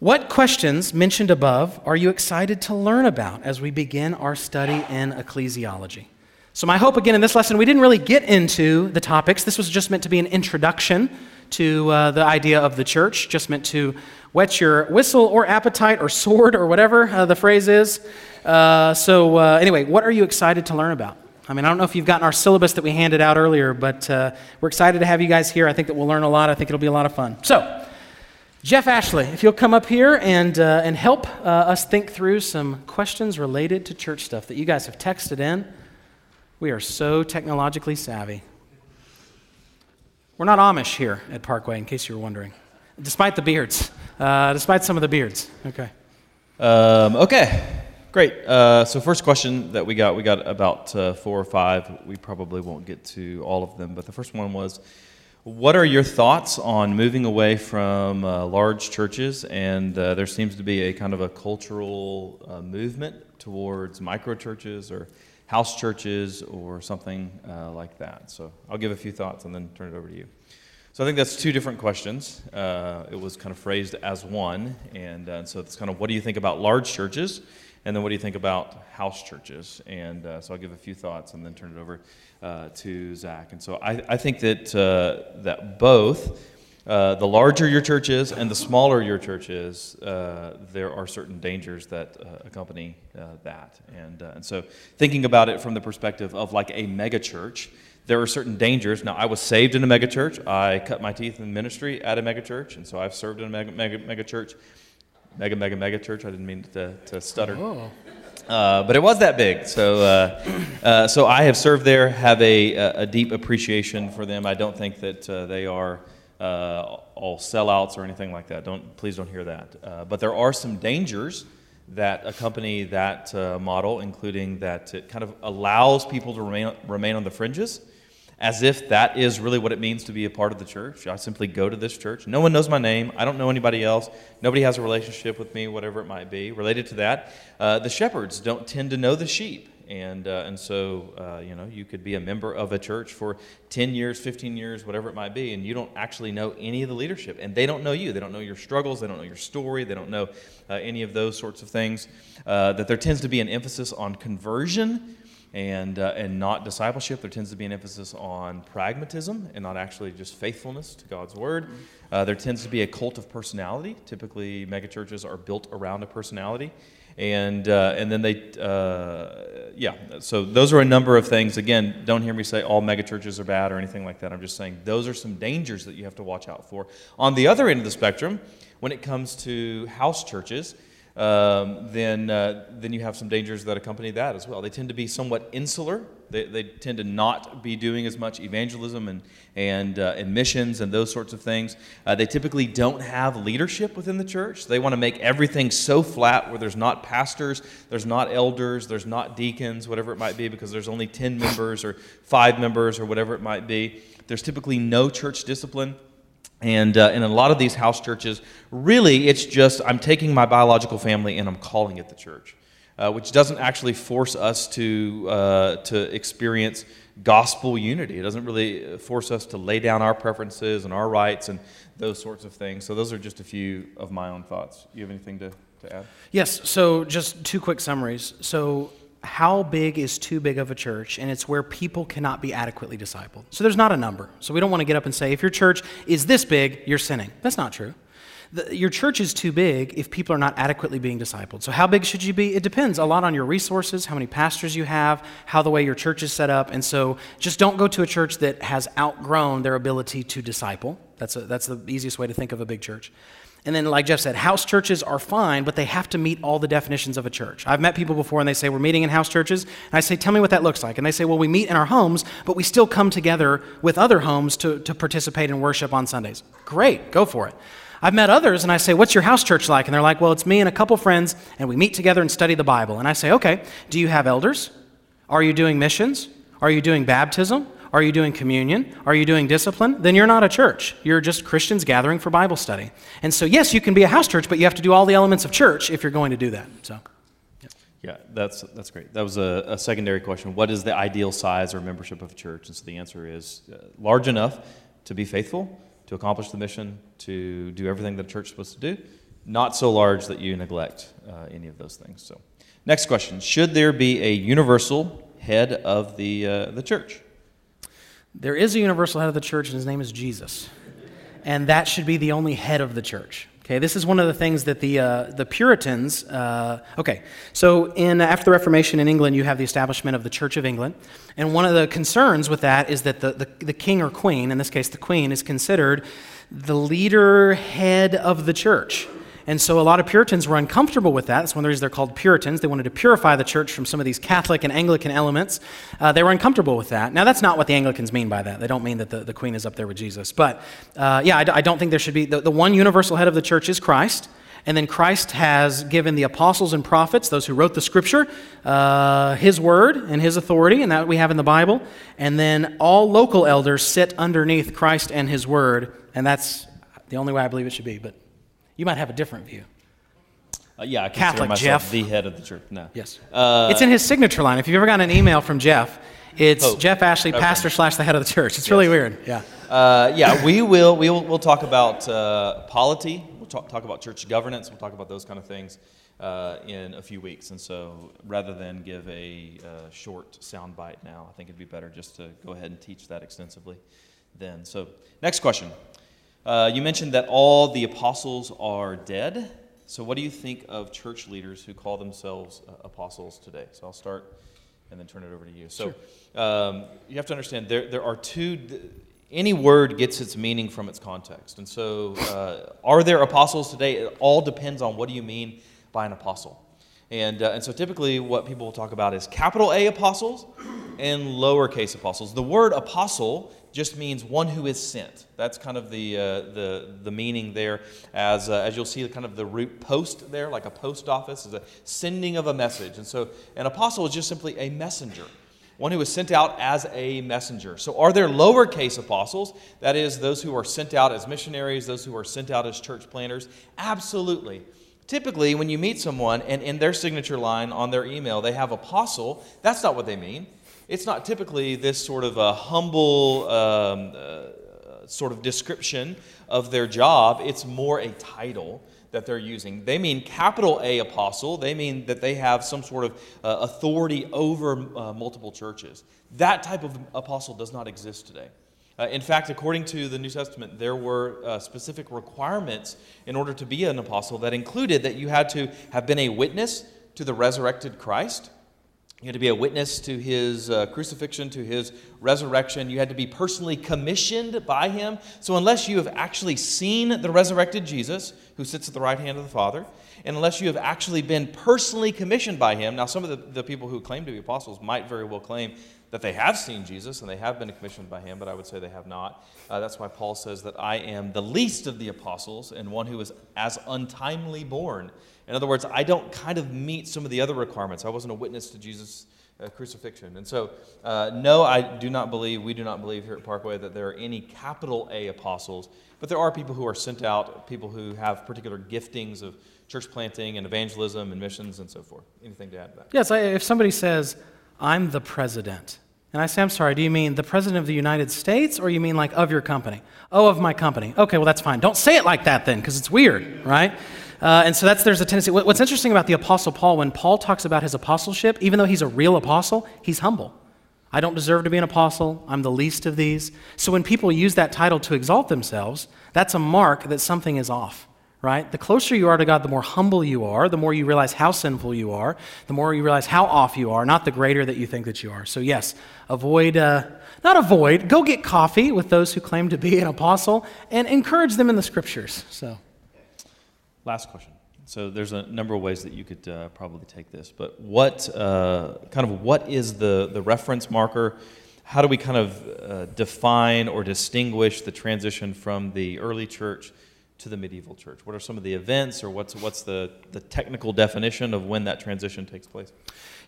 What questions mentioned above are you excited to learn about as we begin our study in ecclesiology? So, my hope again in this lesson, we didn't really get into the topics. This was just meant to be an introduction to uh, the idea of the church, just meant to whet your whistle or appetite or sword or whatever uh, the phrase is. Uh, so, uh, anyway, what are you excited to learn about? I mean, I don't know if you've gotten our syllabus that we handed out earlier, but uh, we're excited to have you guys here. I think that we'll learn a lot. I think it'll be a lot of fun. So, Jeff Ashley, if you'll come up here and, uh, and help us think through some questions related to church stuff that you guys have texted in. We are so technologically savvy. We're not Amish here at Parkway, in case you were wondering, despite the beards, uh, despite some of the beards. Okay. Um, okay, great. Uh, so, first question that we got, we got about uh, four or five. We probably won't get to all of them, but the first one was What are your thoughts on moving away from uh, large churches? And uh, there seems to be a kind of a cultural uh, movement towards micro churches or house churches or something uh, like that. So I'll give a few thoughts and then turn it over to you. So I think that's two different questions. Uh, it was kind of phrased as one, and, uh, so it's kind of what do you think about large churches, and then what do you think about house churches? And uh, so I'll give a few thoughts and then turn it over uh, to Zach. And so I, I think that uh, that both uh, the larger your church is and the smaller your church is, uh, there are certain dangers that uh, accompany uh, that. And, uh, and so, thinking about it from the perspective of like a megachurch, there are certain dangers. Now, I was saved in a megachurch. I cut my teeth in ministry at a megachurch, and so I've served in a mega, mega, mega church. Mega, mega, mega church. I didn't mean to, to stutter. Oh. Uh, but it was that big. So, uh, uh, so I have served there, have a, a deep appreciation for them. I don't think that uh, they are uh, all sellouts or anything like that. Don't, please don't hear that. Uh, but there are some dangers that accompany that model, including that it kind of allows people to remain, remain on the fringes as if that is really what it means to be a part of the church. I simply go to this church. No one knows my name. I don't know anybody else. Nobody has a relationship with me, whatever it might be. Related to that, uh, the shepherds don't tend to know the sheep. And, uh, and so, uh, you know, you could be a member of a church for 10 years, 15 years, whatever it might be, and you don't actually know any of the leadership. And they don't know you. They don't know your struggles. They don't know your story. They don't know uh, any of those sorts of things. Uh, that there tends to be an emphasis on conversion and, uh, and not discipleship. There tends to be an emphasis on pragmatism and not actually just faithfulness to God's word. Uh, there tends to be a cult of personality. Typically, megachurches are built around a personality. And, uh, and then they, uh, yeah, so those are a number of things. Again, don't hear me say all megachurches are bad or anything like that. I'm just saying those are some dangers that you have to watch out for. On the other end of the spectrum, when it comes to house churches, um, then, uh, then you have some dangers that accompany that as well. They tend to be somewhat insular. They, they tend to not be doing as much evangelism and, and, uh, and missions and those sorts of things. Uh, they typically don't have leadership within the church. They want to make everything so flat where there's not pastors, there's not elders, there's not deacons, whatever it might be, because there's only 10 members or five members or whatever it might be. There's typically no church discipline. And uh, in a lot of these house churches, really it's just I'm taking my biological family and I'm calling it the church, uh, which doesn't actually force us to, uh, to experience gospel unity. It doesn't really force us to lay down our preferences and our rights and those sorts of things. So, those are just a few of my own thoughts. You have anything to, to add? Yes, so just two quick summaries. So, how big is too big of a church, and it's where people cannot be adequately discipled. So there's not a number. So we don't want to get up and say, if your church is this big, you're sinning. That's not true. The, your church is too big if people are not adequately being discipled. So, how big should you be? It depends a lot on your resources, how many pastors you have, how the way your church is set up. And so, just don't go to a church that has outgrown their ability to disciple. That's, a, that's the easiest way to think of a big church. And then, like Jeff said, house churches are fine, but they have to meet all the definitions of a church. I've met people before and they say, We're meeting in house churches. And I say, Tell me what that looks like. And they say, Well, we meet in our homes, but we still come together with other homes to, to participate in worship on Sundays. Great, go for it. I've met others and I say, What's your house church like? And they're like, Well, it's me and a couple friends, and we meet together and study the Bible. And I say, Okay, do you have elders? Are you doing missions? Are you doing baptism? Are you doing communion? Are you doing discipline? Then you're not a church. You're just Christians gathering for Bible study. And so, yes, you can be a house church, but you have to do all the elements of church if you're going to do that. So. Yeah, that's, that's great. That was a, a, secondary question. What is the ideal size or membership of a church? And so the answer is uh, large enough to be faithful, to accomplish the mission, to do everything that a church is supposed to do, not so large that you neglect uh, any of those things. So, next question Should there be a universal head of the, uh, the church? There is a universal head of the church, and his name is Jesus. And that should be the only head of the church. Okay, this is one of the things that the, uh, the Puritans, uh, okay, so in, after the Reformation in England, you have the establishment of the Church of England. And one of the concerns with that is that the, the, the king or queen, in this case the queen, is considered the leader head of the church. And so a lot of Puritans were uncomfortable with that. That's one of the reasons they're called Puritans. They wanted to purify the church from some of these Catholic and Anglican elements. Uh, they were uncomfortable with that. Now, that's not what the Anglicans mean by that. They don't mean that the, the Queen is up there with Jesus. But uh, yeah, I don't think there should be. The, the one universal head of the church is Christ. And then Christ has given the apostles and prophets, those who wrote the scripture, uh, his word and his authority, and that we have in the Bible. And then all local elders sit underneath Christ and his word, and that's the only way I believe it should be. But you might have a different view. Uh, yeah, I consider Catholic myself Jeff. the head of the church. No. Yes. Uh, it's in his signature line. If you've ever gotten an email from Jeff, it's Pope. Jeff Ashley, okay. pastor slash the head of the church. It's yes. really weird. Yeah. Uh, yeah, we will. We will. We'll talk about uh, polity. We'll talk, talk about church governance. We'll talk about those kind of things uh, in a few weeks. And so, rather than give a uh, short sound bite now, I think it'd be better just to go ahead and teach that extensively. Then, so next question. Uh, you mentioned that all the apostles are dead. So, what do you think of church leaders who call themselves uh, apostles today? So, I'll start and then turn it over to you. So um, you have to understand there, there are two. Any word gets its meaning from its context. And so, uh, are there apostles today? It all depends on what do you mean by an apostle. And, uh, and so typically what people will talk about is capital A apostles and lowercase apostles. The word apostle just means one who is sent. That's kind of the, uh, the, the meaning there. As, uh, as you'll see, kind of the root post there, like a post office, is a sending of a message. And so an apostle is just simply a messenger, one who is sent out as a messenger. So are there lowercase apostles? That is, those who are sent out as missionaries, those who are sent out as church planters? Absolutely. Typically, when you meet someone and in their signature line on their email they have apostle, that's not what they mean it's not typically this sort of a humble um, uh, sort of description of their job. It's more a title that they're using. They mean capital A apostle. They mean that they have some sort of uh, authority over uh, multiple churches. That type of apostle does not exist today. Uh, in fact, according to the New Testament, there were uh, specific requirements in order to be an apostle that included that you had to have been a witness to the resurrected Christ you had to be a witness to his uh, crucifixion, to his resurrection. You had to be personally commissioned by him. So, unless you have actually seen the resurrected Jesus, who sits at the right hand of the Father, and unless you have actually been personally commissioned by him, now, some of the, the people who claim to be apostles might very well claim that they have seen Jesus and they have been commissioned by him, but I would say they have not. Uh, that's why Paul says that I am the least of the apostles and one who is as untimely born in other words, I don't kind of meet some of the other requirements. I wasn't a witness to Jesus' uh, crucifixion. And so, uh, no, I do not believe, we do not believe here at Parkway that there are any capital A apostles, but there are people who are sent out, people who have particular giftings of church planting and evangelism and missions and so forth. Anything to add to that? Yes, if somebody says, I'm the president, and I say, I'm sorry, do you mean the president of the United States or you mean like of your company? Oh, of my company. Okay, well, that's fine. Don't say it like that then, because it's weird, right? Uh, and so that's there's a tendency. What's interesting about the Apostle Paul, when Paul talks about his apostleship, even though he's a real apostle, he's humble. I don't deserve to be an apostle. I'm the least of these. So when people use that title to exalt themselves, that's a mark that something is off, right? The closer you are to God, the more humble you are, the more you realize how sinful you are, the more you realize how off you are, not the greater that you think that you are. So, yes, avoid, uh, not avoid, go get coffee with those who claim to be an apostle and encourage them in the scriptures. So. Last question. So there's a number of ways that you could uh, probably take this, but what uh, kind of what is the the reference marker? How do we kind of uh, define or distinguish the transition from the early church to the medieval church? What are some of the events, or what's what's the the technical definition of when that transition takes place?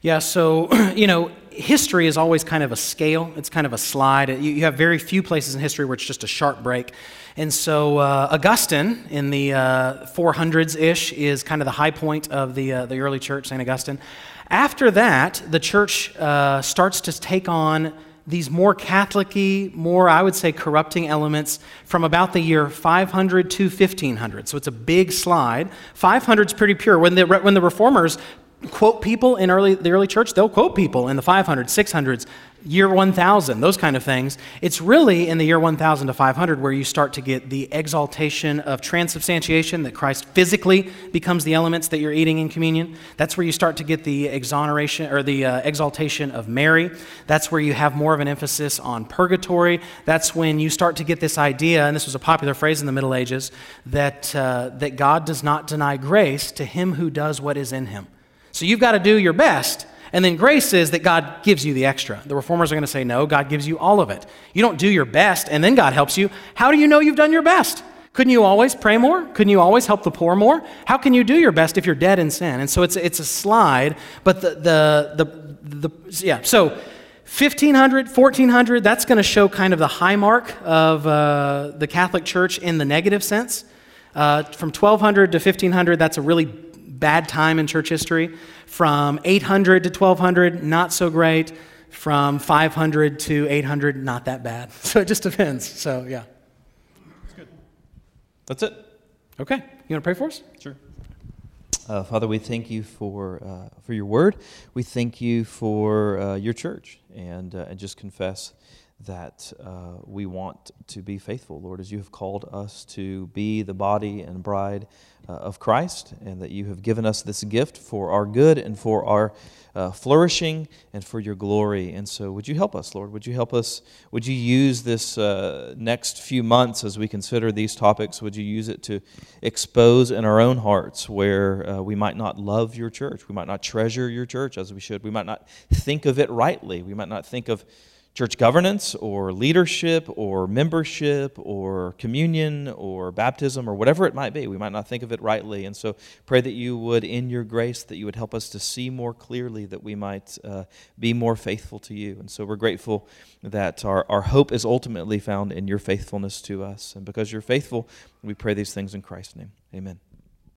Yeah, so, you know, history is always kind of a scale, it's kind of a slide. You, you have very few places in history where it's just a sharp break. And so, uh, Augustine in the uh, 400s ish is kind of the high point of the, uh, the early church, St. Augustine. After that, the church uh, starts to take on these more Catholic more, I would say, corrupting elements from about the year 500 to 1500. So it's a big slide. 500 is pretty pure. When the, when the reformers quote people in early, the early church, they'll quote people in the 500s, 600s, year 1000, those kind of things. It's really in the year 1000 to 500 where you start to get the exaltation of transubstantiation, that Christ physically becomes the elements that you're eating in communion. That's where you start to get the exoneration or the uh, exaltation of Mary. That's where you have more of an emphasis on purgatory. That's when you start to get this idea, and this was a popular phrase in the Middle Ages, that, uh, that God does not deny grace to him who does what is in him. So you've got to do your best. And then grace is that God gives you the extra. The reformers are going to say, no, God gives you all of it. You don't do your best and then God helps you. How do you know you've done your best? Couldn't you always pray more? Couldn't you always help the poor more? How can you do your best if you're dead in sin? And so it's, it's a slide, but the, the, the, the yeah, so 1500, 1400, that's going to show kind of the high mark of uh, the Catholic Church in the negative sense. Uh, from 1200 to 1500, that's a really bad time in church history. From 800 to 1200, not so great. From 500 to 800, not that bad. So it just depends. So, yeah. That's good. That's it. Okay. You want to pray for us? Sure. Uh, Father, we thank you for, uh, for your word. We thank you for uh, your church and, uh, and just confess that uh, we want to be faithful, Lord, as you have called us to be the body and bride uh, of Christ, and that you have given us this gift for our good and for our uh, flourishing and for your glory. And so, would you help us, Lord? Would you help us? Would you use this uh, next few months as we consider these topics? Would you use it to expose in our own hearts where uh, we might not love your church, we might not treasure your church as we should, we might not think of it rightly, we might not think of church governance or leadership or membership or communion or baptism or whatever it might be. We might not think of it rightly. And so pray that you would, in your grace, that you would help us to see more clearly, that we might uh, be more faithful to you. And so we're grateful that our, our hope is ultimately found in your faithfulness to us. And because you're faithful, we pray these things in Christ's name. Amen.